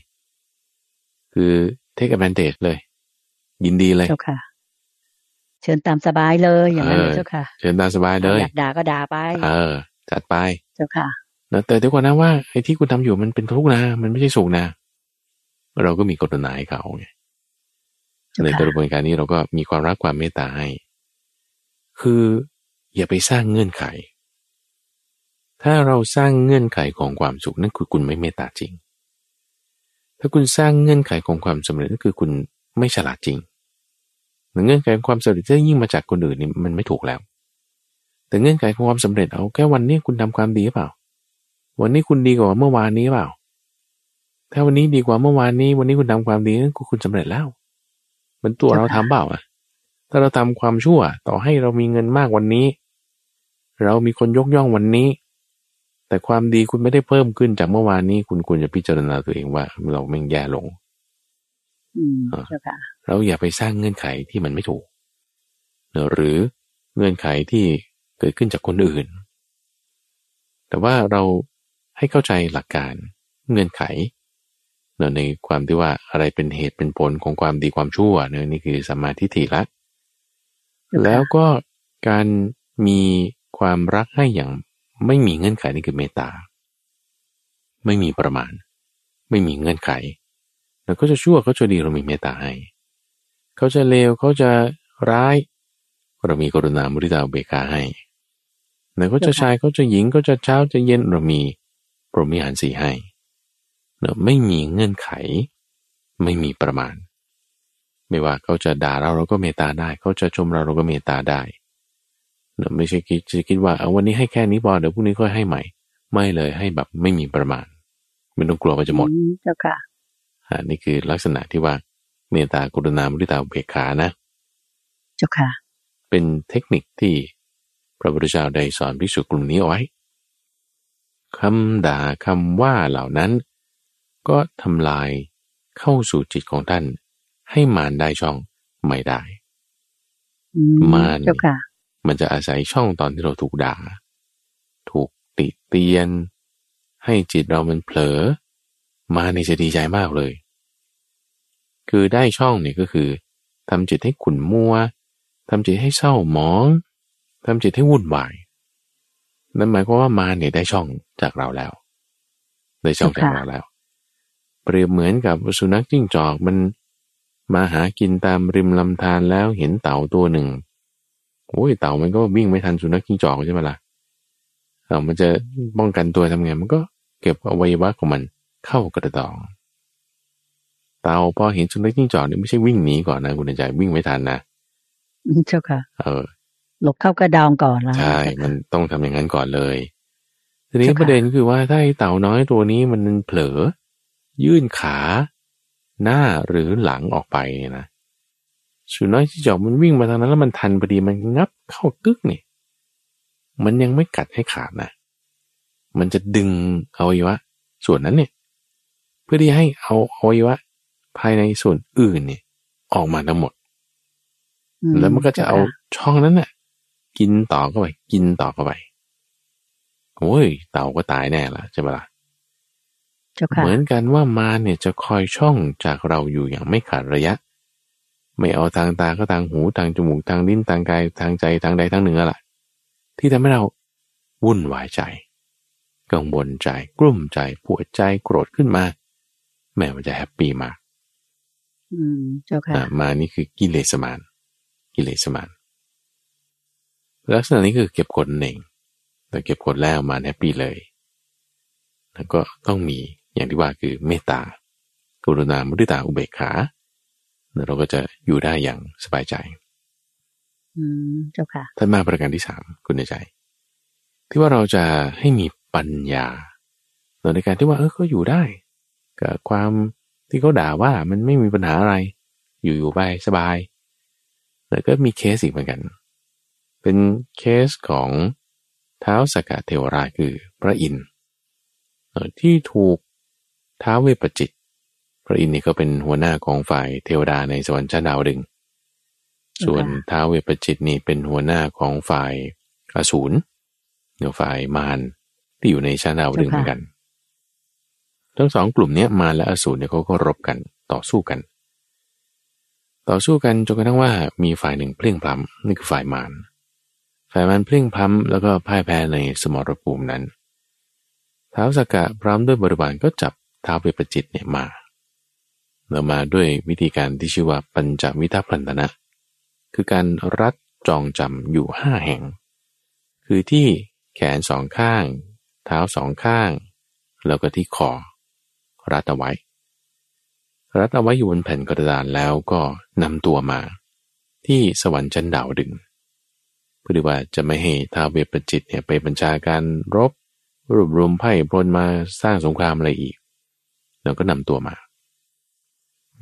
คือ take advantage เลย ยินดีเลยเจ้าค่ะ เชิญตามสบายเลยอย่างนั้นเจ้าค่ะ เชิญตามสบายเลยอยากด่าก็ด่าไป เออ จัดไปเจ้าค่ะแต่เดี๋ยวก่อนนะว่าไอ้ที่คุณทำอยู่มันเป็นทุกข์นะมันไม่ใช่สุขนะ เราก็มีกฎหมายเขาไงในกระบวนการนี้เราก็มีความรักความเมตตาให้ คืออย่าไปสร้างเงื่อนไข ถ้าเราสร้างเงื่อนไขของความสุขนั่นคือคุณไม่เมตตาจริง ถ้าคุณสร้างเงื่อนไขของความสำเร็จนั่นคือคุณไม่ฉลาดจริง เงื่อนไขของความสำเร็จถ้ายิ่งมาจากคนอื่นนี่มันไม่ถูกแล้ว แต่เงื่อนไขของความสำเร็จเอาแค่วันนี้คุณทำความดีหรือเปล่า วันนี้คุณดีกว่าเมื่อวานนี้เปล่า ถ้าวันนี้ดีกว่าเมื่อวานนี้ วันนี้คุณทำความดีนั่นคุณสำเร็จแล้ว มันตัวเราทำเปล่าอะ ถ้าเราทำความชั่ว ต่อให้เรามีเงินมากวันนี้ เรามีคนยกย่องวันนี้ แต่ความดีคุณไม่ได้เพิ่มขึ้นจากเมื่อวานนี้ คุณควรจะพิจารณาตัวเองว่า เราไม่แย่ลง เราอย่าไปสร้างเงื่อนไขที่มันไม่ถูก หรือเงื่อนไขที่เกิดขึ้นจากคนอื่น แต่ว่าเราให้เข้าใจหลักการเงื่อนไขในความที่ว่าอะไรเป็นเหตุเป็นผลของความดีความชั่วเนี่ยนี่คือสมาธิถิละ แล้วก็การมีความรักให้อย่างไม่มีเงื่อนไขนี่คือเมตตา ไม่มีประมาณ ไม่มีเงื่อนไขแล้วก็จะชั่วเขาจะดีเรามีเมตตาให้ เขาจะเลวเขาจะร้ายเรามีกรุณามุทิตาเบกาให้แล้วก็จะชายเขาจะหญิงก็จะเช้าจะเย็นเรามีพรหมิหารสีให้เนอะไม่มีเงื่อนไข ไม่มีประมาณ ไม่ว่าเขาจะด่าเราเราก็เมตตาได้ เขาจะชมเราเราก็เมตตาได้ไม่ใช่คิดจะคิดว่าเอาวันนี้ให้แค่นี้พอเดี๋ยวพรุ่งนี้ก็ให้ใหม่ ไม่เลยให้แบบไม่มีประมาณ ไม่ต้องกลัวว่าจะหมดเจ้าค่ะอันนี้คือลักษณะที่ว่า เมตตากรุณามุทิตาอุเบกขานะเจ้าค่ะ เป็นเทคนิคที่พระพุทธเจ้าได้สอนภิกษุกลุ่มนี้เอาไว้คำด่าคำว่าเหล่านั้น ก็ทำลายเข้าสู่จิตของท่าน ให้มารได้ช่องไม่ได้อืมมารเจ้าค่ะมันจะอาศัยช่องตอนที่เราถูกด่า ถูกติเตียน ให้จิตเรามันเผลอ มาในจะดีใจมากเลย คือได้ช่องเนี่ยก็คือทำจิตให้ขุ่นมัวทำจิตให้เศร้าหมองทำจิตให้วุ่นวายนั่นหมายความว่ามาเนี่ยได้ช่องจากเราแล้ว ได้ช่องจากเราแล้ว เปรียบเหมือนกับสุนัขจิ้งจอกมันมาหากินตามริมลำธารแล้วเห็นเต่าตัวหนึ่งโอ้ยเต่ามันก็วิ่งไม่ทันสุนัขจิ้งจอกใช่ไหมล่ะเต่ามันจะป้องกันตัวทำไงมันก็เก็บอวัยวะของมันเข้ากระดอง เต่าพอเห็นสุนัขจิ้งจอกเนี่ยไม่ใช่วิ่งหนีก่อนนะคุณใจวิ่งไม่ทันนะอืมเจ้าค่ะ เออ หลบเข้ากระดองก่อนแล้วใช่เจ้าค่ะมันต้องทำอย่างนั้นก่อนเลยทีนี้เจ้าค่ะประเด็นคือว่าถ้าไอ้เต่าน้อยตัวนี้มันเผลอ ยื่นขา หน้าหรือหลังออกไปเนี่ยนะสุนัขที่จอกมันวิ่งมาทางนั้นแล้วมันทันพอดีมันงับเข้ากึกนี่มันยังไม่กัดให้ขาดนะ มันจะดึงอวัยวะส่วนนั้นเนี่ย เพื่อที่ให้เอาอวัยวะ ภายในส่วนอื่นเนี่ยออกมาทั้งหมดอืแล้วมันก็จะเอาจ้ค่ช่องนั้นน่ะ กินต่อเข้าไป กินต่อเข้าไปโอ้ยเต่าก็ตายแน่ละใช่ไหมล่ะเจ้าค่ะเหมือนกันว่ามาเนี่ยจะคอยช่องจากเราอยู่อย่างไม่ขาดระยะ ไม่เอาทางตาก็ทางหูทางจมูกทางลิ้นทางกายทางใจทางใดทางหนึ่งอะล่ะ ที่ทำให้เราวุ่นวายใจ กังวลใจกลุ้มใจปวดใจโกรธขึ้นมา แม้มันจะแฮปปี้มาก อืมเจ้าค่ะอะมานี่คือกิเลสมาน กิเลสมาน ลักษณะนี้คือเก็บกดนั่นเองแต่เก็บกดแล้วมาแฮปปี้เลย แล้วก็ต้องมีอย่างที่ว่าคือเมตตากรุณามุทิตาอุเบกขาแล้วเราก็จะอยู่ได้อย่างสบายใจ อืมเจ้าค่ะท่านมาประการที่สามคุณในใจ ที่ว่าเราจะให้มีปัญญาในการที่ว่าเออเขาอยู่ได้ กับความ ที่เขาด่าว่ามันไม่มีปัญหาอะไร อยู่อยู่ไปสบาย แล้วก็มีเคสอีกเหมือนกัน เป็นเคสของเท้าวสกะเทวราคือพระอินทร์ที่ถูกท้าวเวปจิต พระอินทร์นี่ก็เป็นหัวหน้าของฝ่ายเทวดาในสวรรค์ชั้นดาวดึง ส่วนท้าวเวปจิตนี่เป็นหัวหน้าของฝ่ายอสูรหรือฝ่ายมารที่อยู่ในชั้นดาวดึงเหมือนกัน ทั้งสองกลุ่มเนี้ยมารและอสูรเนี่ยเขาก็รบกันต่อสู้กัน ต่อสู้กันจนกระทั่งว่ามีฝ่ายหนึ่งเพลี่ยงพล้ำนี่คือฝ่ายมารฝ่ายมารเพลี่ยงพล้ำแล้วก็พ่ายแพ้ในสมรภูมินั้นท้าวสกกะพร้อมด้วยบริบาลก็จับท้าวเวปจิตเนี่ยมาแล้วมาด้วยวิธีการที่ชื่อว่าปัญจวิทัพพันธนะ คือการรัดจองจำอยู่ห้าแห่ง คือที่แขนสองข้าง เท้าสองข้าง แล้วก็ที่คอ รัดเอาไว้ รัดเอาไว้อยู่บนแผ่นกระดานแล้วก็นำตัวมา ที่สวรรค์ชั้นดาวดึงเพื่อว่าจะไม่ให้ท้าวเวปจิตเนี่ยไปบัญชาการรบรวบรวมไพ่พลมาสร้างสงครามอะไรอีก แล้วก็นำตัวมา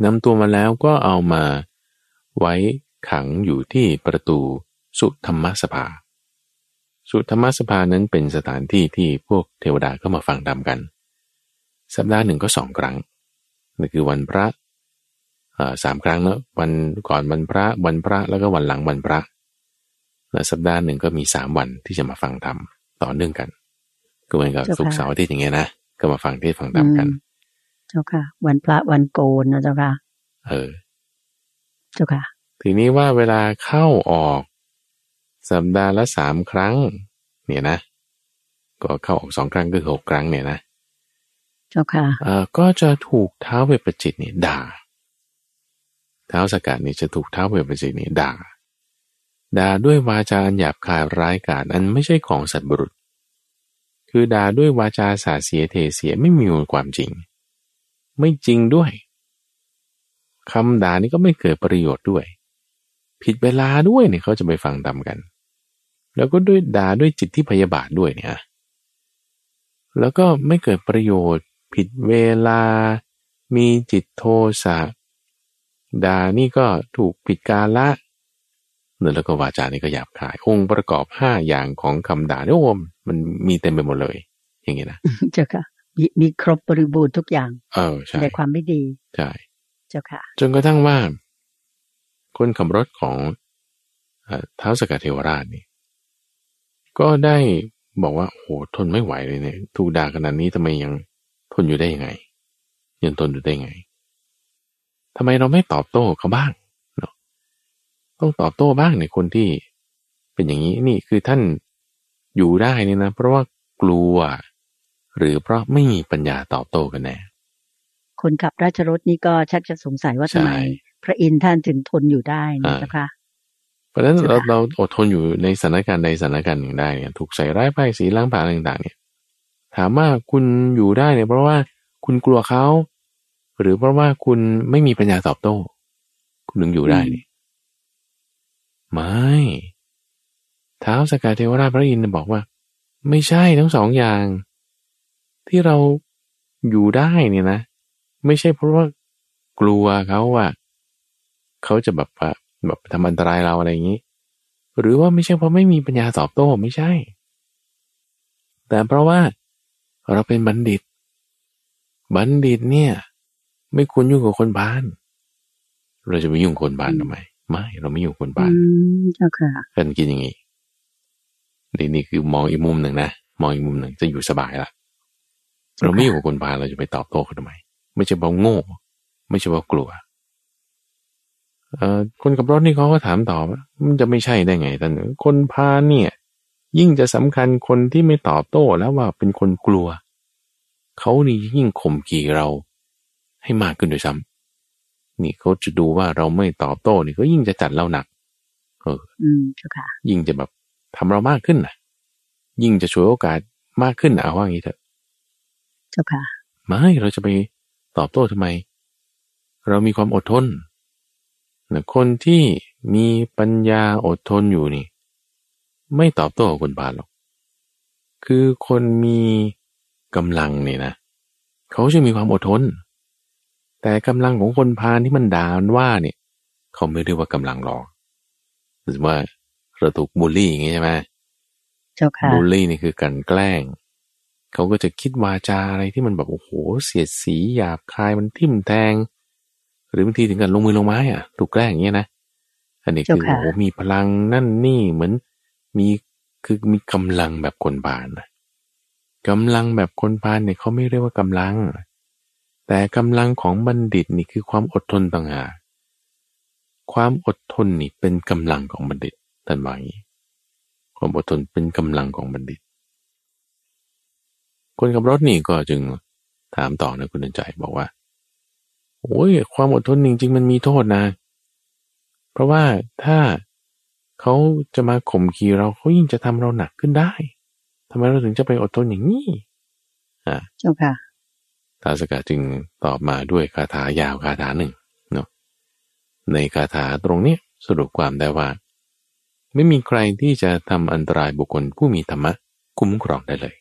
นำตัวมาแล้วก็เอามาไว้ขังอยู่ที่ประตูสุธรรมสภา สุธรรมสภานั้นเป็นสถานที่ที่พวกเทวดาก็มาฟังธรรมกัน สัปดาห์หนึ่งก็สองครั้งนั่นคือวันพระเอ่อสามครั้งเนอะวันก่อนวันพระวันพระแล้วก็วันหลังวันพระ และสัปดาห์หนึ่งก็มีสามวันที่จะมาฟังธรรมต่อเนื่องกัน ก็เหมือนกับเจ้าค่ะศุกร์เสาร์อาทิตย์อย่างเงี้ยนะก็มาฟังเทศน์ฟังธรรมกันอืมเจ้าค่ะ วันพระวันโกนนะเจ้าค่ะ เออ เจ้าค่ะ ทีนี้ว่าเวลาเข้าออก สัปดาห์ละสามครั้ง เนี่ยนะ ก็เข้าออกสองครั้งก็คือหกครั้งเนี่ยนะ เจ้าค่ะเอ่อก็จะถูกเท้าเวปจิตนี่ด่า เท้าสกัดนี่จะถูกเท้าเวปจิตนี่ด่า ด่าด้วยวาจาอันหยาบคายร้ายกาจอันไม่ใช่ของสัตว์บุรุษ คือด่าด้วยวาจาสาเสียเทเสียไม่มีความจริง ไม่จริงด้วยคำด่านี่ก็ไม่เกิดประโยชน์ด้วย ผิดเวลาด้วยเนี่ยเขาจะไปฟังตามกัน แล้วก็ด้วยด่าด้วยจิตที่พยาบาทด้วยเนี่ยแล้วก็ไม่เกิดประโยชน์ ผิดเวลา มีจิตโทสะด่านี่ก็ถูกผิดกาละเนื้อแล้วก็วาจานี่ก็หยาบคาย องค์ประกอบห้าอย่างของคำด่าเนี่ยโอ้มันมีเต็มไปหมดเลย อย่างงี้นะเจ้าค่ะมีมีครบบริบูรณ์ทุกอย่าง เออใช่ในความไม่ดีใช่เจ้าค่ะ จนกระทั่งว่า คนขับรถของเอ่อท้าวสกัดเทวราชนี่ ก็ได้บอกว่าโอ้โหทนไม่ไหวเลยเนี่ย ถูกด่าขนาดนี้ทำไมยัง ทนอยู่ได้ยังไงยังทนอยู่ได้ยังไงทำไมเราไม่ตอบโต้เขาบ้างเนาะต้องตอบโต้บ้างในคนที่เป็นอย่างนี้นี่คือท่านอยู่ได้เนี่ยนะ เพราะว่ากลัว หรือเพราะไม่มีปัญญาตอบโต้กันแน่คนขับราชรถนี่ก็ชักจะสงสัยว่าทำไมใช่พระอินทร์ท่านถึงทนอยู่ได้นะอ่าเจ้าค่ะเพราะฉะนั้นใช่ไหมเราเราอดทนอยู่ในสถานการณ์ใดสถานการณ์หนึ่งได้เนี่ยถูกใส่ร้ายป้ายสีล้างผ่านอะไรต่างๆเนี่ย ถามว่าคุณอยู่ได้เนี่ยเพราะว่าคุณกลัวเขา หรือเพราะว่าคุณไม่มีปัญญาตอบโต้ คุณถึงอยู่ได้นี่ไม่ท้าวสกายเทวราชพระอินทร์บอกว่า ไม่ใช่ทั้งสองอย่าง ที่เราอยู่ได้เนี่ยนะ ไม่ใช่เพราะว่ากลัวเขาว่า เขาจะแบบว่าแบบทำอันตรายเราอะไรอย่างนี้ หรือว่าไม่ใช่เพราะไม่มีปัญญาตอบโต้ไม่ใช่ แต่เพราะว่า เราเป็นบัณฑิต บัณฑิตเนี่ย ไม่ควรยุ่งกับคนพาลเราจะไปยุ่งกับคนพาลทำไมไม่เราไม่ยุ่งกับคนอืพาลมเจ้าค่ะท่านคิดอย่างนี้นี่นี่คือมองอีกมุมหนึ่งนะมองอีกมุมหนึ่งจะอยู่สบายละเราไม่อยู่กับคนพาลเราจะไปตอบโต้เขาทำไม ไม่ใช่เพราะโง่ ไม่ใช่เพราะกลัวเอ่อคนขับรถนี่เขาก็ถามต่อว่ามันจะไม่ใช่ได้ไงท่านคนพาลเนี่ย ยิ่งจะสำคัญคนที่ไม่ตอบโต้แล้วว่าเป็นคนกลัว เขานี่ยิ่งข่มขีเราให้มากขึ้นด้วยซ้ำนี่เขาจะดูว่าเราไม่ตอบโต้นี่เขายิ่งจะจัดเราหนัก เออ อืมเจ้าค่ะ ยิ่งจะแบบทำเรามากขึ้นนะยิ่งจะช่วยโอกาสมากขึ้นนะเอาว่าอย่างนี้เถอะเจ้าค่ะไม่เราจะไปตอบโต้ทำไม เรามีความอดทนนะคนที่มีปัญญาอดทนอยู่นี่ ไม่ตอบโต้กับคนบาลหรอก คือคนมีกำลังเนี่ยนะ เขาจะมีความอดทน แต่กำลังของคนพาลที่มันด่ามันว่าเนี่ย เขาไม่เรียกว่ากำลังหรอกหรือว่าเราถูกบูลลี่อย่างงี้ใช่ไหมเจ้าค่ะบูลลี่นี่คือการแกล้ง เขาก็จะคิดวาจาอะไรที่มันแบบโอ้โหเสียดสีหยาบคายมันทิ่มแทง หรือบางทีถึงกับลงมือลงไม้อะ ถูกแกล้งอย่างเงี้ยนะอันนี้คือเจ้าค่ะโอ้โหมีพลังนั่นนี่เหมือน มีคือมีกำลังแบบคนบานนะกำลังแบบคนบานเนี่ยเขาไม่เรียกว่ากำลัง แต่กำลังของบัณฑิตนี่คือความอดทนต่างหากความอดทนนี่เป็นกำลังของบัณฑิตท่านว่าอย่างนี้ความอดทนเป็นกำลังของบัณฑิต คนขับรถนี่ก็จึงถามต่อนะคุณนใจบอกว่าโอ้ยความอดทนจริงๆมันมีโทษนะ เพราะว่าถ้า เขาจะมาข่มขีเราเขายิ่งจะทำเราหนักขึ้นได้ทำไมเราถึงจะไปอดทนอย่างนี้อ่าเจ้าค่ะท้าวสกัดจึงตอบมาด้วยคาถายาวคาถาหนึ่งเนาะในคาถาตรงเนี้ยสรุปความได้ว่า ไม่มีใครที่จะทำอันตรายบุคคลผู้มีธรรมะคุ้มครองได้เลย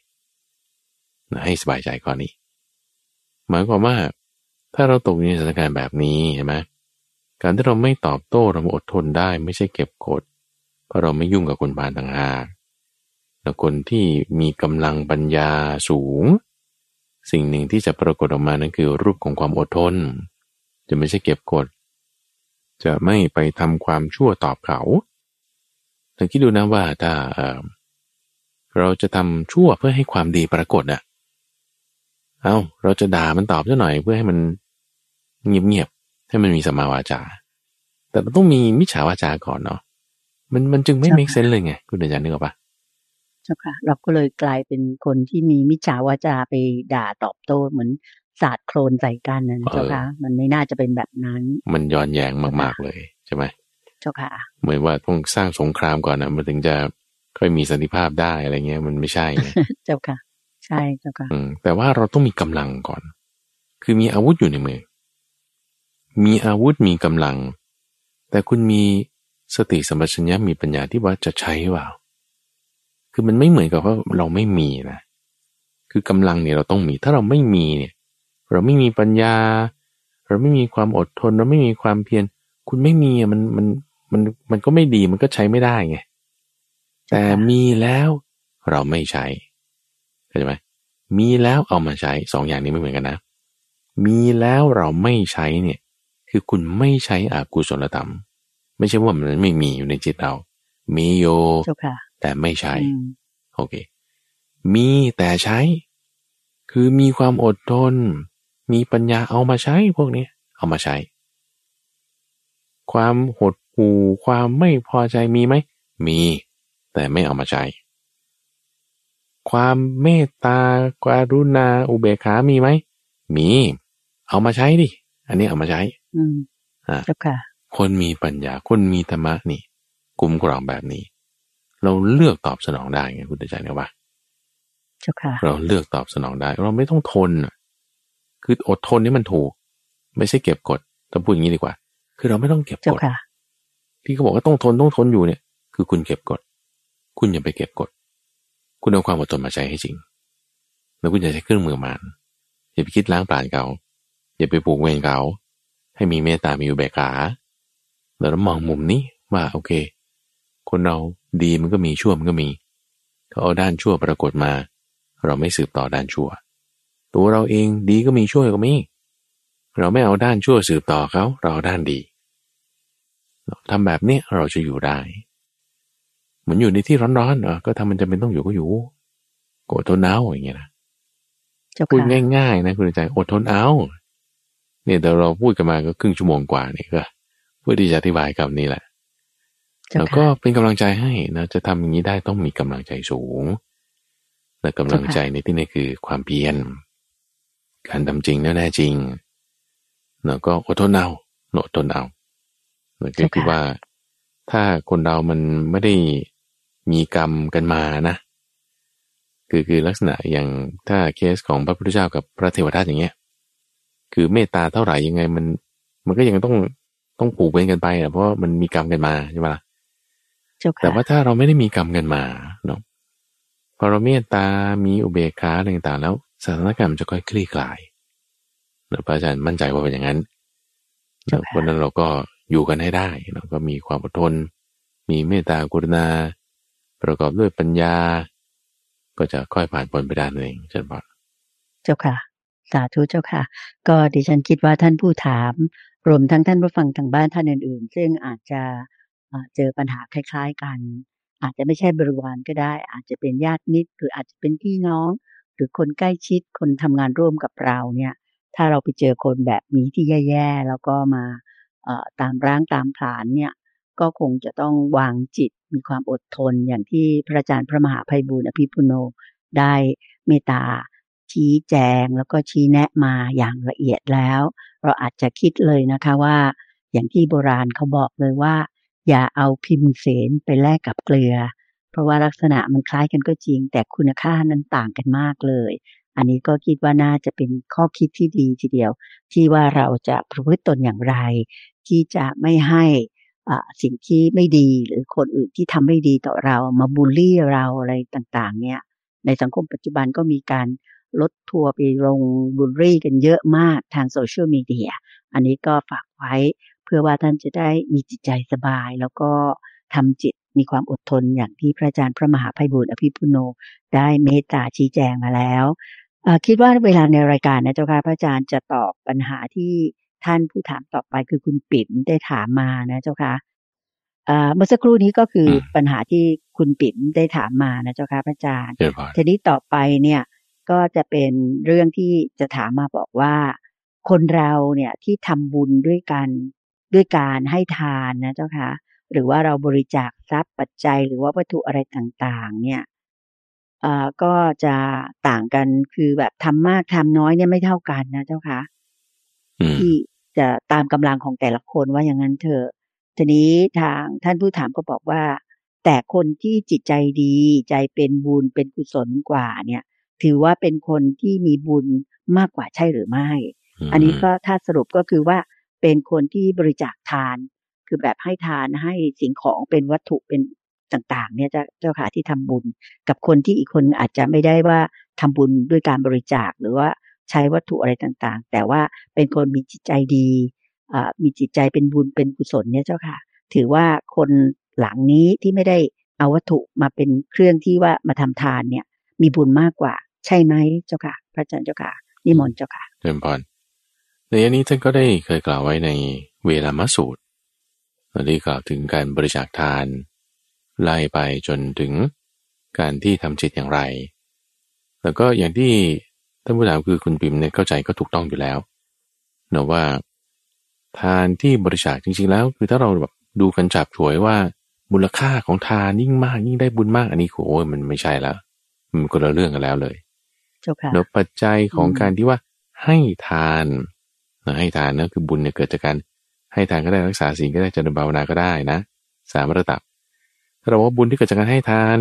นะให้สบายใจข้อนี้ หมายความว่า ถ้าเราตกในสถานการณ์แบบนี้ใช่ไหมการที่เราไม่ตอบโต้เราอดทนได้ ไม่ใช่เก็บกด เพราะเราไม่ยุ่งกับคนบานต่างหากแต่คนที่มีกำลังปัญญาสูง สิ่งหนึ่งที่จะปรากฏออกมานั่นคือรูปของความอดทน จะไม่ใช่เก็บกด จะไม่ไปทำความชั่วตอบเขาแต่คิดดูนะว่าถ้าเราจะทำชั่วเพื่อให้ความดีปรากฏอะเอาเราจะด่ามันตอบซะหน่อยเพื่อให้มันเงียบๆให้มันมีสมมาวาจา แต่เราต้องมีมิจฉาวาจาก่อนเนาะ มันมันจึงไม่ใช่ make sense เลยไง คุณเดชานึกออกปะเจ้าค่ะ เราก็เลยกลายเป็นคนที่มีมิจฉาวาจาไปด่าตอบโต้เหมือนสาดโครนใส่กันนะเจ้าค่ะ มันไม่น่าจะเป็นแบบนั้น มันย้อนแย้งมากๆเลยใช่ไหมเจ้าค่ะเหมือนว่าต้องสร้างสงครามก่อนนะมันถึงจะค่อยมีสันติภาพได้อะไรเงี้ย มันไม่ใช่ไงเจ้าค่ะ ใช่เจ้าค่ะ อืมแต่ว่าเราต้องมีกำลังก่อน คือมีอาวุธอยู่ในมือ มีอาวุธมีกำลัง แต่คุณมี สติสัมปชัญญะมีปัญญาที่ว่าจะใช้เปล่า คือมันไม่เหมือนกับว่าเราไม่มีนะ คือกำลังเนี่ยเราต้องมี ถ้าเราไม่มีเนี่ย เราไม่มีปัญญา เราไม่มีความอดทน เราไม่มีความเพียร คุณไม่มีอะมันมันมันมันก็ไม่ดี มันก็ใช้ไม่ได้ไง แต่มีแล้วเราไม่ใช้เข้าใจไหมมีแล้วเอามาใช้สองอย่างนี้ไม่เหมือนกันนะ มีแล้วเราไม่ใช้เนี่ย คือคุณไม่ใช้อากุศลธรรม ไม่ใช่ว่ามันไม่มีอยู่ในจิตเรา มีโยแต่ไม่ใช้โอเค มีแต่ใช้ คือมีความอดทน มีปัญญาเอามาใช้พวกนี้เอามาใช้ ความหดหู่ความไม่พอใจมีไหม มี แต่ไม่เอามาใช้ ความเมตตากรุณาอุเบกขามีไหม มี เอามาใช้ดิ อันนี้เอามาใช้ อืมอ่า ค่ะคนมีปัญญา คนมีธรรมะนี่กลุ่มกรองแบบนี้ เราเลือกตอบสนองได้ไงคุณใจเนี่ยว่าเจ้าค่ะเราเลือกตอบสนองได้ เราไม่ต้องทน คืออดทนนี่มันถูก ไม่ใช่เก็บกดต้องพูดอย่างนี้ดีกว่า คือเราไม่ต้องเก็บกดที่เขาบอกว่าต้องทนต้องทนอยู่เนี่ย คือคุณเก็บกด คุณอย่าไปเก็บกด คุณเอาความอดทนมาใช้ให้จริง แล้วคุณจะใช้เครื่องมือมานอย่าไปคิดล้างปราณเขาอย่าไปปลูกเวรเขาให้มีเมตตามีอุเบกขา แล้วมองมุมนี้ว่าโอเค คนเราดีมันก็มีชั่วมันก็มีเขาเอาด้านชั่วปรากฏมา เราไม่สืบต่อด้านชั่ว ตัวเราเองดีก็มีชั่วก็มี เราไม่เอาด้านชั่วสืบต่อเขาเราเอาด้านดีทำแบบนี้เราจะอยู่ได้มือนอยู่ในที่ร้อนๆเออก็ทำมันจะเป็นต้องอยู่ก็อยู่อดทนเอาอย่างเงี้ยนะพูดง่ายๆนะคุณใจอดทนเอาเนี่ยแต่เราพูดกันมาก็ครึ่งชั่วโมงกว่านี่ก็ เพื่อที่จะอธิบายคำนี้แหละแล้วก็เป็นกำลังใจให้นะจะทำอย่างนี้ได้ต้องมีกำลังใจสูงและกำลังใจในที่นี้คือความเพียรการทำจริงแน่จริงแล้วก็อดทนเอาอดทนเอาก็คือว่าถ้าคนเรามันไม่ได้มีกรรมกันมานะ คือคือลักษณะอย่างถ้าเคสของพระพุทธเจ้ากับพระเทวทัตอย่างเงี้ย คือเมตตาเท่าไหร่ยังไงมัน มันก็ยังต้อง ต้องผูกเวรกันไปอะเพราะมันมีกรรมกันมาใช่ไหมล่ะแต่ว่าถ้าเราไม่ได้มีกรรมกันมาเนาะพอเราเมตตา มีอุเบกขาอะไรต่างๆ แล้วสถานการณ์มันจะค่อยคลี่คลายพระอาจารย์มั่นใจว่าเป็นอย่างนั้นเพราะนั้นเราก็อยู่กันให้ได้เราก็มีความอดทน มีเมตตากรุณา ประกอบด้วยปัญญา ก็จะค่อยผ่านพ้นไปได้เองเช่นบอกเจ้าค่ะ สาธุเจ้าค่ะ ก็ดิฉันคิดว่าท่านผู้ถาม รวมทั้งท่านผู้ฟังทางบ้านท่านอื่น ๆ ซึ่งอาจจะเจอปัญหาคล้าย ๆ กัน อาจจะไม่ใช่บริวารก็ได้ อาจจะเป็นญาติมิตร หรืออาจจะเป็นพี่น้อง หรือคนใกล้ชิดคนทำงานร่วมกับเราเนี่ย ถ้าเราไปเจอคนแบบนี้ที่แย่ๆแล้วก็มาตามร่างตามผานเนี่ยก็คงจะต้องวางจิตมีความอดทนอย่างที่พระอาจารย์พระมหาภัยบุญอภิปุโนได้เมตตาชี้แจงแล้วก็ชี้แนะมาอย่างละเอียดแล้ว เราอาจจะคิดเลยนะคะว่า อย่างที่โบราณเขาบอกเลยว่า อย่าเอาพิมพ์เสนไปแลกกับเกลือ เพราะว่าลักษณะมันคล้ายกันก็จริง แต่คุณค่านั้นต่างกันมากเลย อันนี้ก็คิดว่าน่าจะเป็นข้อคิดที่ดีทีเดียว ที่ว่าเราจะประพฤติตนอย่างไร ที่จะไม่ให้สิ่งที่ไม่ดีหรือคนอื่นที่ทำไม่ดีต่อเรามาบูลลี่เราอะไรต่างๆ เนี่ย ในสังคมปัจจุบันก็มีการ ลดทัวร์ไปลงบูลลี่กันเยอะมากทางโซเชียลมีเดีย อันนี้ก็ฝากไว้เพื่อว่าท่านจะได้มีจิตใจสบาย แล้วก็ทำจิตมีความอดทนอย่างที่พระอาจารย์พระมหาภัยบุญอภิปุโน ได้เมตตาชี้แจงมาแล้ว คิดว่าเวลาในรายการนะเจ้าค่ะพระอาจารย์จะตอบปัญหาที่ท่านผู้ถามต่อไปคือคุณปิ่มได้ถามมานะเจ้าค่ะเมื่อสักครู่นี้ก็คือปัญหาที่คุณปิ่มได้ถามมานะเจ้าค่ะพระอาจารย์ ทีนี้ต่อไปเนี่ย ก็จะเป็นเรื่องที่จะถามมาบอกว่า คนเราเนี่ยที่ทำบุญด้วยกันด้วยการให้ทานนะเจ้าค่ะหรือว่าเราบริจาคทรัพย์ปัจจัยหรือว่าวัตถุอะไรต่างๆ เนี่ยก็จะต่างกันคือแบบทำมากทำน้อยเนี่ยไม่เท่ากันนะเจ้าค่ะที่จะตามกำลังของแต่ละคนว่าอย่างนั้นเถอะทีนี้ทางท่านผู้ถามก็บอกว่า แต่คนที่จิตใจดีใจเป็นบุญเป็นกุศลกว่าเนี่ย ถือว่าเป็นคนที่มีบุญมากกว่าใช่หรือไม่ อันนี้ก็ถ้าสรุปก็คือว่าเป็นคนที่บริจาคทาน คือแบบให้ทานให้สิ่งของเป็นวัตถุเป็นต่างๆ เนี่ยเจ้าค่ะที่ทำบุญ กับคนที่อีกคนอาจจะไม่ได้ว่าทำบุญด้วยการบริจาคหรือว่าใช้วัตถุอะไรต่างๆ แต่ว่าเป็นคนมีจิตใจดีมีจิตใจเป็นบุญเป็นกุศลเนี่ยเจ้าค่ะ ถือว่าคนหลังนี้ที่ไม่ได้เอาวัตถุมาเป็นเครื่องที่ว่ามาทำทานเนี่ย มีบุญมากกว่า ใช่ไหมเจ้าค่ะ พระอาจารย์เจ้าค่ะ นิมนต์เจ้าค่ะเริญพรในอันนี้ท่านก็ได้เคยกล่าวไว้ในเวลามสูตรได้กล่าวถึงการบริจาคทาน ไล่ไปจนถึงการที่ทำจิตอย่างไร แล้วก็อย่างที่ท่านผู้ถามคือคุณปิมเนี่ยเข้าใจก็ถูกต้องอยู่แล้วเนะว่า ทานที่บริจาคจริงๆแล้ว คือถ้าเราแบบดูกันจับถวยว่ามูลค่าของทานยิ่งมากยิ่งได้บุญมากอันนี้โอ้ยมันไม่ใช่แล้วมันคนละเรื่องกันแล้วเลย เนาะปัจจัยของการที่ว่าให้ทานให้ทานนะคือบุญเนี่ยเกิดจากการให้ทานก็ได้รักษาศีลก็ได้เจริญภาวนาก็ได้นะสามระดับถ้าเราว่าบุญที่เกิดจากการให้ทาน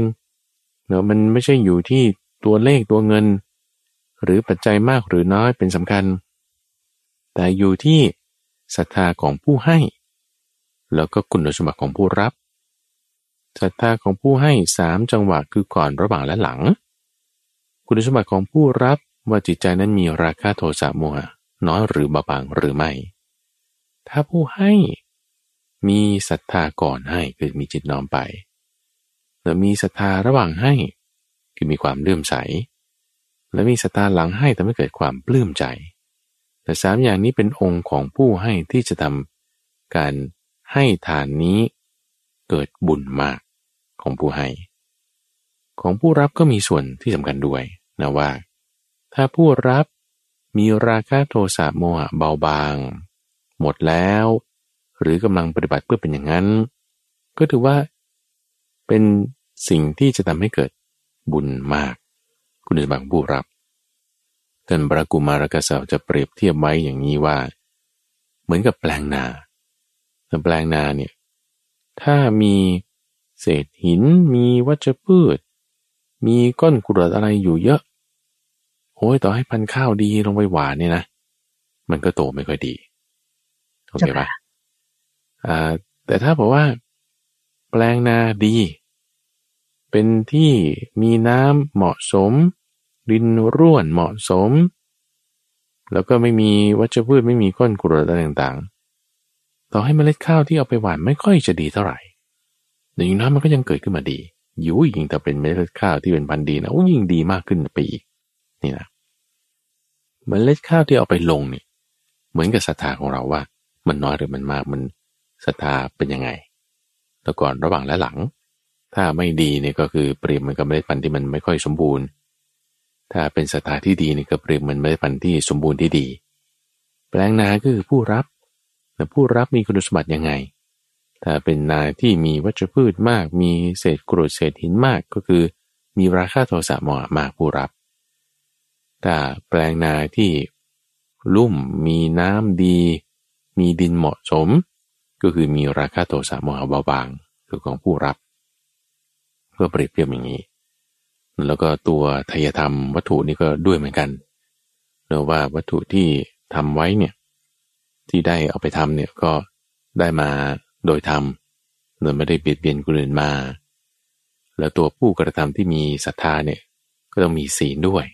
เนาะมันไม่ใช่อยู่ที่ตัวเลขตัวเงิน หรือปัจจัยมากหรือน้อยเป็นสำคัญ แต่อยู่ที่ศรัทธาของผู้ให้ แล้วก็คุณสมบัติของผู้รับศรัทธาของผู้ให้สามจังหวะคือก่อนระหว่างและหลัง คุณสมบัติของผู้รับว่าจิตใจนั้นมีราคาโทสะโมหะน้อยหรือเบาบางหรือไม่ ถ้าผู้ให้มีศรัทธาก่อนให้คือมีจิตน้อมไปแล้วมีศรัทธาระหว่างให้คือมีความเลื่อมใส และมีศรัทธาหลังให้ทำให้เกิดความปลื้มใจ แต่สามอย่างนี้เป็นองค์ของผู้ให้ที่จะทำการให้ทานนี้เกิดบุญมากของผู้ให้ ของผู้รับก็มีส่วนที่สำคัญด้วย นะว่า ถ้าผู้รับมีราคะโทสะโมหะเบาบาง หมดแล้ว หรือกำลังปฏิบัติเพื่อเป็นอย่างนั้น ก็ถือว่า เป็นสิ่งที่จะทำให้เกิดบุญมาก คุณสมบัติผู้รับท่านบรกุมารกษัตริย์จะเปรียบเทียบไว้อย่างนี้ว่า เหมือนกับแปลงนาแต่แปลงนาเนี่ยถ้ามีเศษหินมีวัชพืช มีก้อนกรวดอะไรอยู่เยอะ โอ้ยต่อให้พันข้าวดีลงไปหวานเนี่ยนะ มันก็โตไม่ค่อยดีโอเคปะอ่า แต่ถ้าบอกว่า แปลงนาดี เป็นที่มีน้ำเหมาะสม ดินร่วนเหมาะสม แล้วก็ไม่มีวัชพืชไม่มีก้อนกรวดอะไรต่างๆ ต่อให้เมล็ดข้าวที่เอาไปหวานไม่ค่อยจะดีเท่าไหร่แต่ยิ่งน้ำมันก็ยังเกิดขึ้นมาดีอยู่ยิ่งแต่เป็นเมล็ดข้าวที่เป็นพันธุ์ดีนะยิ่งดีมากขึ้นไปอีก นี่นะเมล็ดข้าวที่เอาไปลงนี่เหมือนกับศรัทธาของเราว่า มันน้อยหรือมันมากมันศรัทธาเป็นยังไงแต่ก่อนระหว่างและหลัง ถ้าไม่ดีเนี่ยก็คือเปรียบมันกับเมล็ดพันธุ์ที่มันไม่ค่อยสมบูรณ์ ถ้าเป็นศรัทธาที่ดีเนี่ยก็เปรียบมันเมล็ดพันธุ์ที่สมบูรณ์ที่ดี แปลงนาก็คือผู้รับแต่ผู้รับมีคุณสมบัติยังไง ถ้าเป็นนาที่มีวัชพืชมาก มีเศษกรวดเศษหินมากก็คือ มีราคาโทสะเหมาะมากผู้รับ ถ้าแปลงนาที่ลุ่มมีน้ำดี มีดินเหมาะสม ก็คือมีราคาโทสะโมหะเบาบางคือของผู้รับ เพื่อเปรียบเทียบอย่างนี้ แล้วก็ตัวทายธรรมวัตถุนี่ก็ด้วยเหมือนกันเนื่อว่าวัตถุที่ทำไว้เนี่ยที่ได้เอาไปทำเนี่ยก็ได้มาโดยธรรมโดยไม่ได้เบียดเบียนคนอื่นมา แล้วตัวผู้กระทำที่มีศรัทธาเนี่ยก็ต้องมีศีลด้วย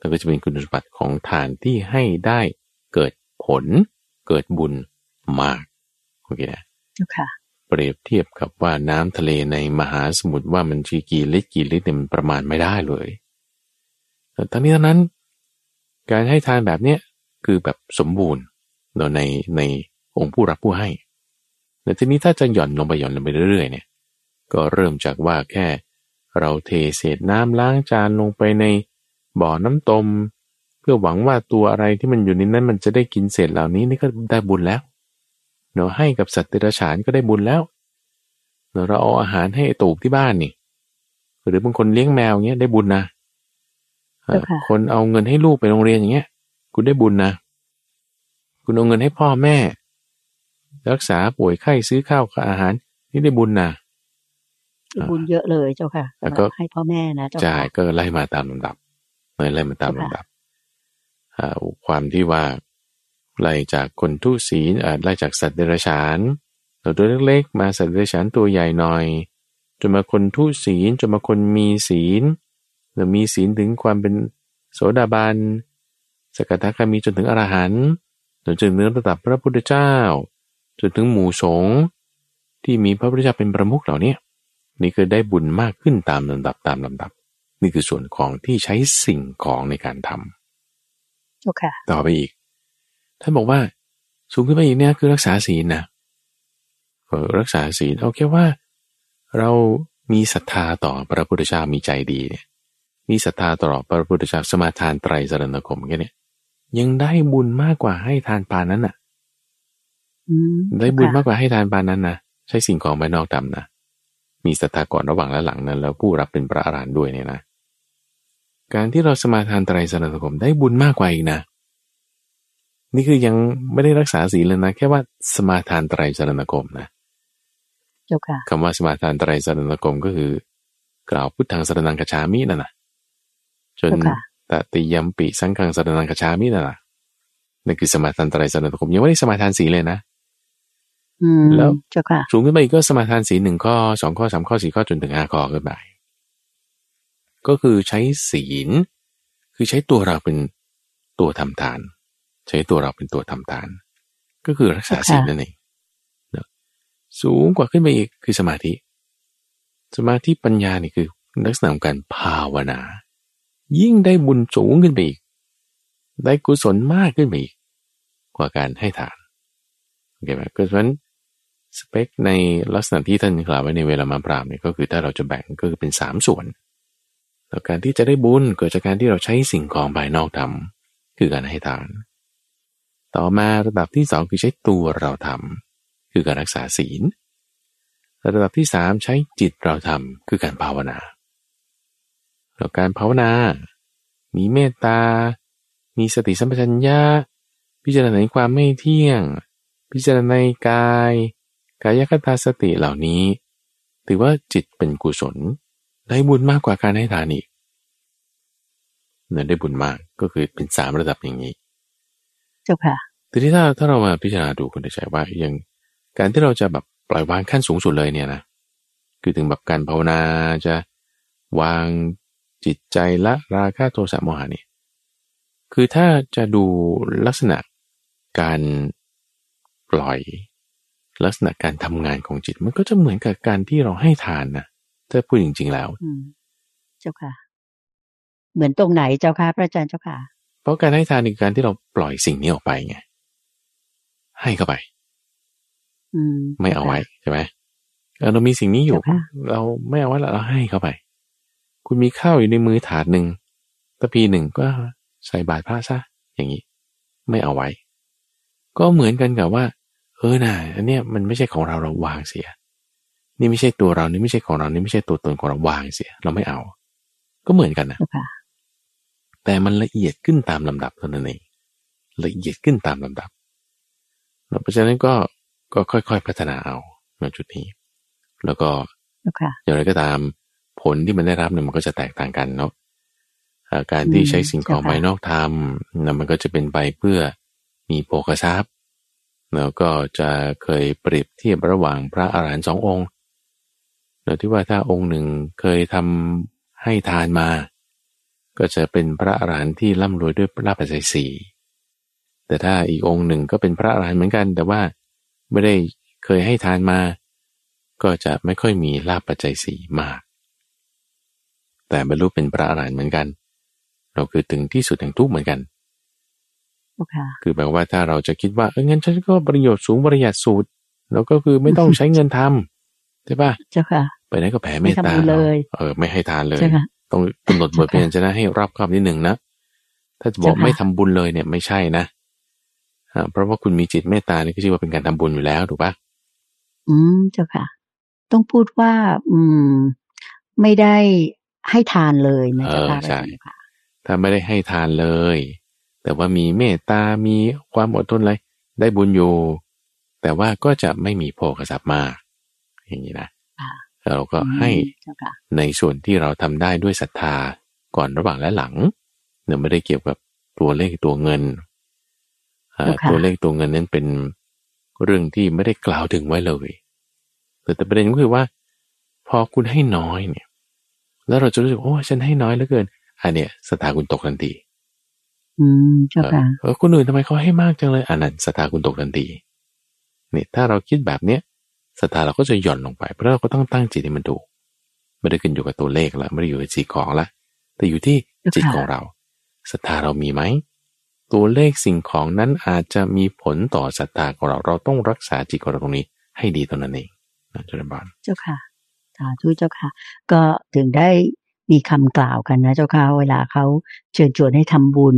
ก็จะเป็นคุณสมบัติของทานที่ให้ได้เกิดผล เกิดบุญมากโอเคนะค่ะเปรียบเทียบกับว่าน้ำทะเลในมหาสมุทรว่ามันชีกี่ลิตรกี่ลิตรเนี่ยมันประมาณไม่ได้เลยแต่ทั้งนี้ทั้งนั้น การให้ทานแบบเนี้ยคือแบบสมบูรณ์เนาะในในองค์ผู้รับผู้ให้แต่ทีนี้ถ้าจะหย่อนลงไปหย่อนลงไปเรื่อยๆเนี่ย ก็เริ่มจากว่าแค่ เราเทเศษน้ำล้างจานลงไปใน บ่อน้ำตม เพื่อหวังว่าตัวอะไรที่มันอยู่ในนั้น มันจะได้กินเศษเหล่านี้นี่ก็ได้บุญแล้วเนาะให้กับสัตว์เดรัจฉานก็ได้บุญแล้วเนาะเราเอาอาหารให้ตูบที่บ้านนี่ หรือบางคนเลี้ยงแมวเงี้ยได้บุญนะคนเอาเงินให้ลูกไปโรงเรียนอย่างเงี้ยคุณได้บุญนะคุณเอาเงินให้พ่อแม่ รักษาป่วยไข้ซื้อข้าวอาหาร นี่ได้บุญนะบุญเยอะเลยเจ้าค่ะแล้วก็ให้พ่อแม่นะเจ้าค่ะใช่ก็ไล่มาตามลำดับ ไล่มาตามลำดับความที่ว่าไล่จากคนทุศีลไล่จากสัตว์เดรัจฉานตัวเล็กๆมาสัตว์เดรัจฉานตัวใหญ่หน่อยจนมาคนทุศีลจนมาคนมีศีลหรือมีศีลถึงความเป็นโสดาบันสกทาคามีจนถึงอรหันต์จนถึงระดับพระพุทธเจ้า จนถึงหมู่สงฆ์ที่มีพระพุทธเจ้าเป็นประมุขเหล่านี้นี่คือได้บุญมากขึ้นตามลำดับตามลำดับ นี่คือส่วนของที่ใช้สิ่งของในการทำเจ้าค่ะต่อไปอีก ท่านบอกว่า สูงขึ้นไปอีกเนี่ยคือรักษาศีลนะเออรักษาศีลเอาแค่ว่า เรามีศรัทธาต่อพระพุทธเจ้ามีใจดีเนี่ย มีศรัทธาต่อพระพุทธเจ้าสมาทานไตรสรณคมแค่นี้ยังได้บุญมากกว่าให้ทานปานนั้นน่ะอืมได้บุญเจ้มากกว่าให้ทานปานนั้นนะใช้สิ่งของภายนอกทำนะมีศรัทธาก่อนระหว่างและหลังนั้น แล้วผู้รับเป็นพระอรหันต์ด้วยเนี่ยนะ การที่เราสมาทานไตรสรณคมได้บุญมากกว่าอีกนะ นี่คือยังไม่ได้รักษาศีลเลยนะ แค่ว่าสมาทานไตรสรณคมนะเจ้าค่ะคำว่าสมาทานไตรสรณคมก็คือ กล่าวพุทธังสรนังกชามินั่นนะจนเจ้าค่ะตติยมปิสังฆังสรนังกชามินั่นนะนั่นคือสมาทานไตรสรณคมยังไม่ได้สมาทานศีลเลยนะอืมแล้วเจ้าค่ะสูงขึ้นไปอีกก็สมาทานศีลหนึ่งข้อสองข้อสามข้อสี่ข้อจนถึงห้าข้อขึ้นไป ก็คือใช้ศีล คือใช้ตัวเราเป็นตัวทำทาน ใช้ตัวเราเป็นตัวทำทาน ก็คือรักษาศีลนั่นเองเนอะสูงกว่าขึ้นไปอีกคือสมาธิ สมาธิปัญญานี่คือลักษณะของการภาวนา ยิ่งได้บุญสูงขึ้นไปอีก ได้กุศลมากขึ้นไปอีก กว่าการให้ทานโอเคไหมเพราะฉะนั้นสเปคในลักษณะที่ท่านกล่าวไว้ในเวลามาปรามเนี่ยก็คือถ้าเราจะแบ่งก็คือเป็นสามส่วน แล้วการที่จะได้บุญเกิดจากการที่เราใช้สิ่งของภายนอกทำคือการให้ทาน ต่อมาระดับที่สองคือใช้ตัวเราทำคือการรักษาศีล ระดับที่สามใช้จิตเราทำคือการภาวนาแล้วการภาวนา มีเมตตา มีสติสัมปชัญญะ พิจารณาในความไม่เที่ยง พิจารณาในกาย กายคตาสติเหล่านี้ ถือว่าจิตเป็นกุศล ได้บุญมากกว่าการให้ทานอีกเนี่ยได้บุญมากก็คือเป็นสามระดับอย่างนี้เจ้าค่ะทีนี้ถ้าถ้าเรามาพิจารณาดูคุณใจว่าอย่างการที่เราจะแบบปล่อยวางขั้นสูงสุดเลยเนี่ยนะคือถึงแบบการภาวนาจะวางจิตใจละราคะโทสะโมหะเนี่ยคือถ้าจะดูลักษณะการปล่อย ลักษณะการทำงานของจิต มันก็จะเหมือนกับการที่เราให้ทานนะ ถ้าพูดจริง ๆ แล้วอืมเจ้าค่ะ เหมือนตรงไหนเจ้าค่ะพระอาจารย์เจ้าค่ะ เพราะการให้ทานคือการที่เราปล่อยสิ่งนี้ออกไปไงให้เข้าไปอืมไม่เอาไว้ใช่ไหมเออเรามีสิ่งนี้อยู่เจ้าค่ะเราไม่เอาไว้ละเราให้เข้าไป คุณมีข้าวอยู่ในมือถาดหนึ่งตะพีหนึ่งก็ใส่บาตรพระซะอย่างนี้ ไม่เอาไว้ ก็เหมือนกันกับว่า เออน่ะอันเนี้ยมันไม่ใช่ของเราเราวางเสีย นี่ไม่ใช่ตัวเรานี่ไม่ใช่ของเรานี่ไม่ใช่ตัวตนของเราวางเสีย เราไม่เอา ก็เหมือนกันนะเจ้าค่ะแต่มันละเอียดขึ้นตามลำดับเท่านั้นเองละเอียดขึ้นตามลำดับเพราะฉะนั้นก็ก็ค่อยๆพัฒนาเอาในจุดนี้ แล้วก็เจ้าค่ะอย่างไรก็ตามผลที่มันได้รับเนี่ยมันก็จะแตกต่างกันเนาะอ่าการที่ใช้สิ่งของเจ้าค่ะภายนอกทำนะมันก็จะเป็นไปเพื่อมีโภคทรัพย์แล้วก็จะเคยเปรียบเทียบระหว่างพระอาหารหันต์สององค์ โดยที่ว่าถ้าองค์หนึ่งเคยทำให้ทานมา ก็จะเป็นพระอาหารหันต์ที่ร่ำรวยด้วยลาภปัจจัยสี่แต่ถ้าอีกองค์หนึ่งก็เป็นพระอาหารหันต์เหมือนกัน แต่ว่าไม่ได้เคยให้ทานมา ก็จะไม่ค่อยมีลาภปัจจัยสี่มาก แต่บรรลุเป็นพระอรหันต์เหมือนกัน เราคือถึงที่สุดแห่งทุกข์เหมือนกันเจ้าค่ะคือแปลว่าถ้าเราจะคิดว่าเอองั้นฉันก็ประโยชน์สูงประหยัดสูตรแล้วก็คือไม่ต้องใช้เงินทำใช่ปะเจ้าค่ะ ไปไหนก็แผ่เมตไม่ตาทำบุญเลยเออ ไม่ให้ทานเลยเจ้าค่ะต้องกำหนดบทเพียรจะนะให้รอบคอบนิดหนึ่งนะ ถ้าจะบอกเจ้าค่ะไม่ทำบุญเลยเนี่ยไม่ใช่นะอ่าเพราะว่าคุณมีจิตเมตตานี่ก็ชื่อว่าเป็นการทำบุญอยู่แล้วถูกปะอืมเจ้าค่ะ ต้องพูดว่า อืม ไม่ได้ให้ทานเลยนะเจ้าค่ะพระอาจารย์ค่ะถ้าไม่ได้ให้ทานเลย แต่ว่ามีเมตตา มีความอดทนอะไรได้บุญอยู่ แต่ว่าก็จะไม่มีโภคทรัพย์มาก อย่างนี้นะค่ะ เราก็ให้เจ้าค่ะในส่วนที่เราทำได้ด้วยศรัทธาก่อนระหว่างและหลังเนี่ยไม่ได้เกี่ยวกับตัวเลขตัวเงินอ่าเจ้าค่ะตัวเลขตัวเงินนั้นเป็นเรื่องที่ไม่ได้กล่าวถึงไว้เลย แต่แต่ประเด็นก็คือว่า พอคุณให้น้อยเนี่ย แล้วเราจะรู้สึกโอ้ฉันให้น้อยเหลือเกินอันเนี้ยศรัทธาคุณตกทันที อืมเจ้าค่ะเออคนอื่นทำไมเขาให้มากจังเลยอันนั้นศรัทธาคุณตกทันทีเนี่ยถ้าเราคิดแบบเนี้ย ศรัทธาเราก็จะหย่อนลงไป เพราะเราก็ต้องตั้งจิตให้มันถูกไม่ได้ขึ้นอยู่กับตัวเลขละไม่ได้อยู่กับสิ่งของละ แต่อยู่ที่จิตของเราศรัทธาเรามีไหมตัวเลขสิ่งของนั้นอาจจะมีผลต่อศรัทธาของเรา เราต้องรักษาจิตของเราตรงนี้ ให้ดีตรงนั้นเองนะเจ้าบานเจ้าค่ะสาธุเจ้าค่ะ ก็ถึงได้มีคำกล่าวกันนะเจ้าค่ะเวลาเขาเชิญชวนให้ทำบุญ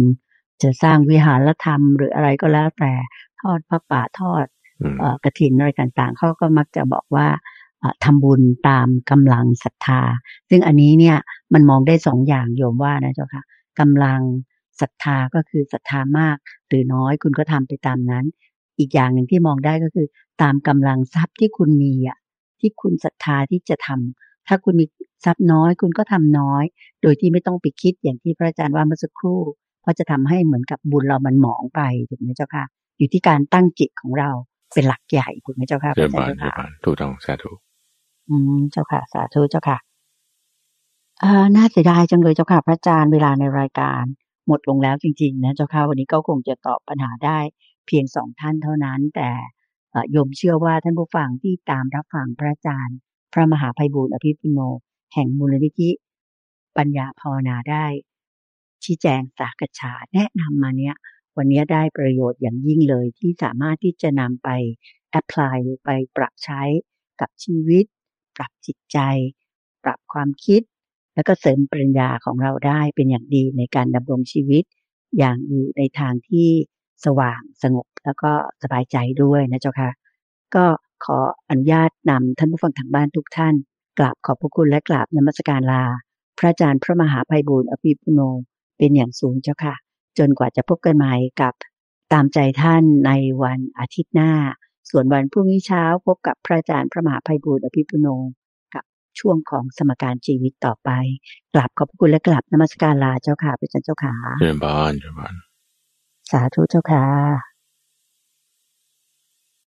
จะสร้างวิหารธรรมหรืออะไรก็แล้วแต่ทอดพระป่าทอด กระถินอะไรต่างๆ เขาก็มักจะบอกว่าทำบุญตามกำลังศรัทธา ซึ่งอันนี้เนี่ยมันมองได้สองอย่างโยมว่านะเจ้าค่ะกำลังศรัทธาก็คือศรัทธามากหรือน้อยคุณก็ทำไปตามนั้น อีกอย่างหนึ่งที่มองได้ก็คือ ตามกำลังทรัพย์ที่คุณมีอะที่คุณศรัทธาที่จะทำถ้าคุณมีทรัพย์น้อยคุณก็ทำน้อย โดยที่ไม่ต้องไปคิดอย่างที่พระอาจารย์ว่าเมื่อสักครู่ เพราะจะทำให้เหมือนกับบุญเรามันหมองไปถูกไหมเจ้าค่ะ อยู่ที่การตั้งจิตของเรา เป็นหลักใหญ่ถูกไหมเจ้าค่ะพระอาจารย์ค่ะถูกต้องสาธุอืมเจ้าค่ะ สาธุเจ้าค่ะอ่าน่าเสียดายจังเลยเจ้าค่ะ พระอาจารย์เวลาในรายการ หมดลงแล้วจริง ๆ นะเจ้าค่ะวันนี้ก็คงจะตอบปัญหาได้เพียงสองท่านเท่านั้น แต่โยมเชื่อว่าท่านผู้ฟังที่ตามรับฟังพระอาจารย์ พระมหาภัยบูร์อภิปุโน แห่งมูลนิธิปัญญาภาวนาได้ ชี้แจงสากฉาแนะนำมาเนี้ย วันนี้ได้ประโยชน์อย่างยิ่งเลยที่สามารถที่จะนำไปแอพพลายหรือไปปรับใช้กับชีวิต ปรับจิตใจ ปรับความคิด แล้วก็เสริมปริญญาของเราได้เป็นอย่างดีในการดำรงชีวิต อย่างอยู่ในทางที่สว่างสงบแล้วก็สบายใจด้วยนะเจ้าค่ะก็ขออนุญาตนำท่านผู้ฟังทางบ้านทุกท่าน กราบขอบพระคุณและกราบนมัสการลา พระอาจารย์พระมหาภัยบุญอภิปุโนเป็นอย่างสูงเจ้าค่ะ จนกว่าจะพบกันใหม่กับตามใจท่านในวันอาทิตย์หน้า ส่วนวันพรุ่งนี้เช้าพบกับพระอาจารย์พระมหาภัยบุญอภิปุโนกับช่วงของสมการชีวิตต่อไป กลับขอบคุณและกลับนมัสการลาเจ้าค่ะพระอาจารย์เจ้าค่ะเจริญบานเจริญบานสาธุเจ้าค่ะ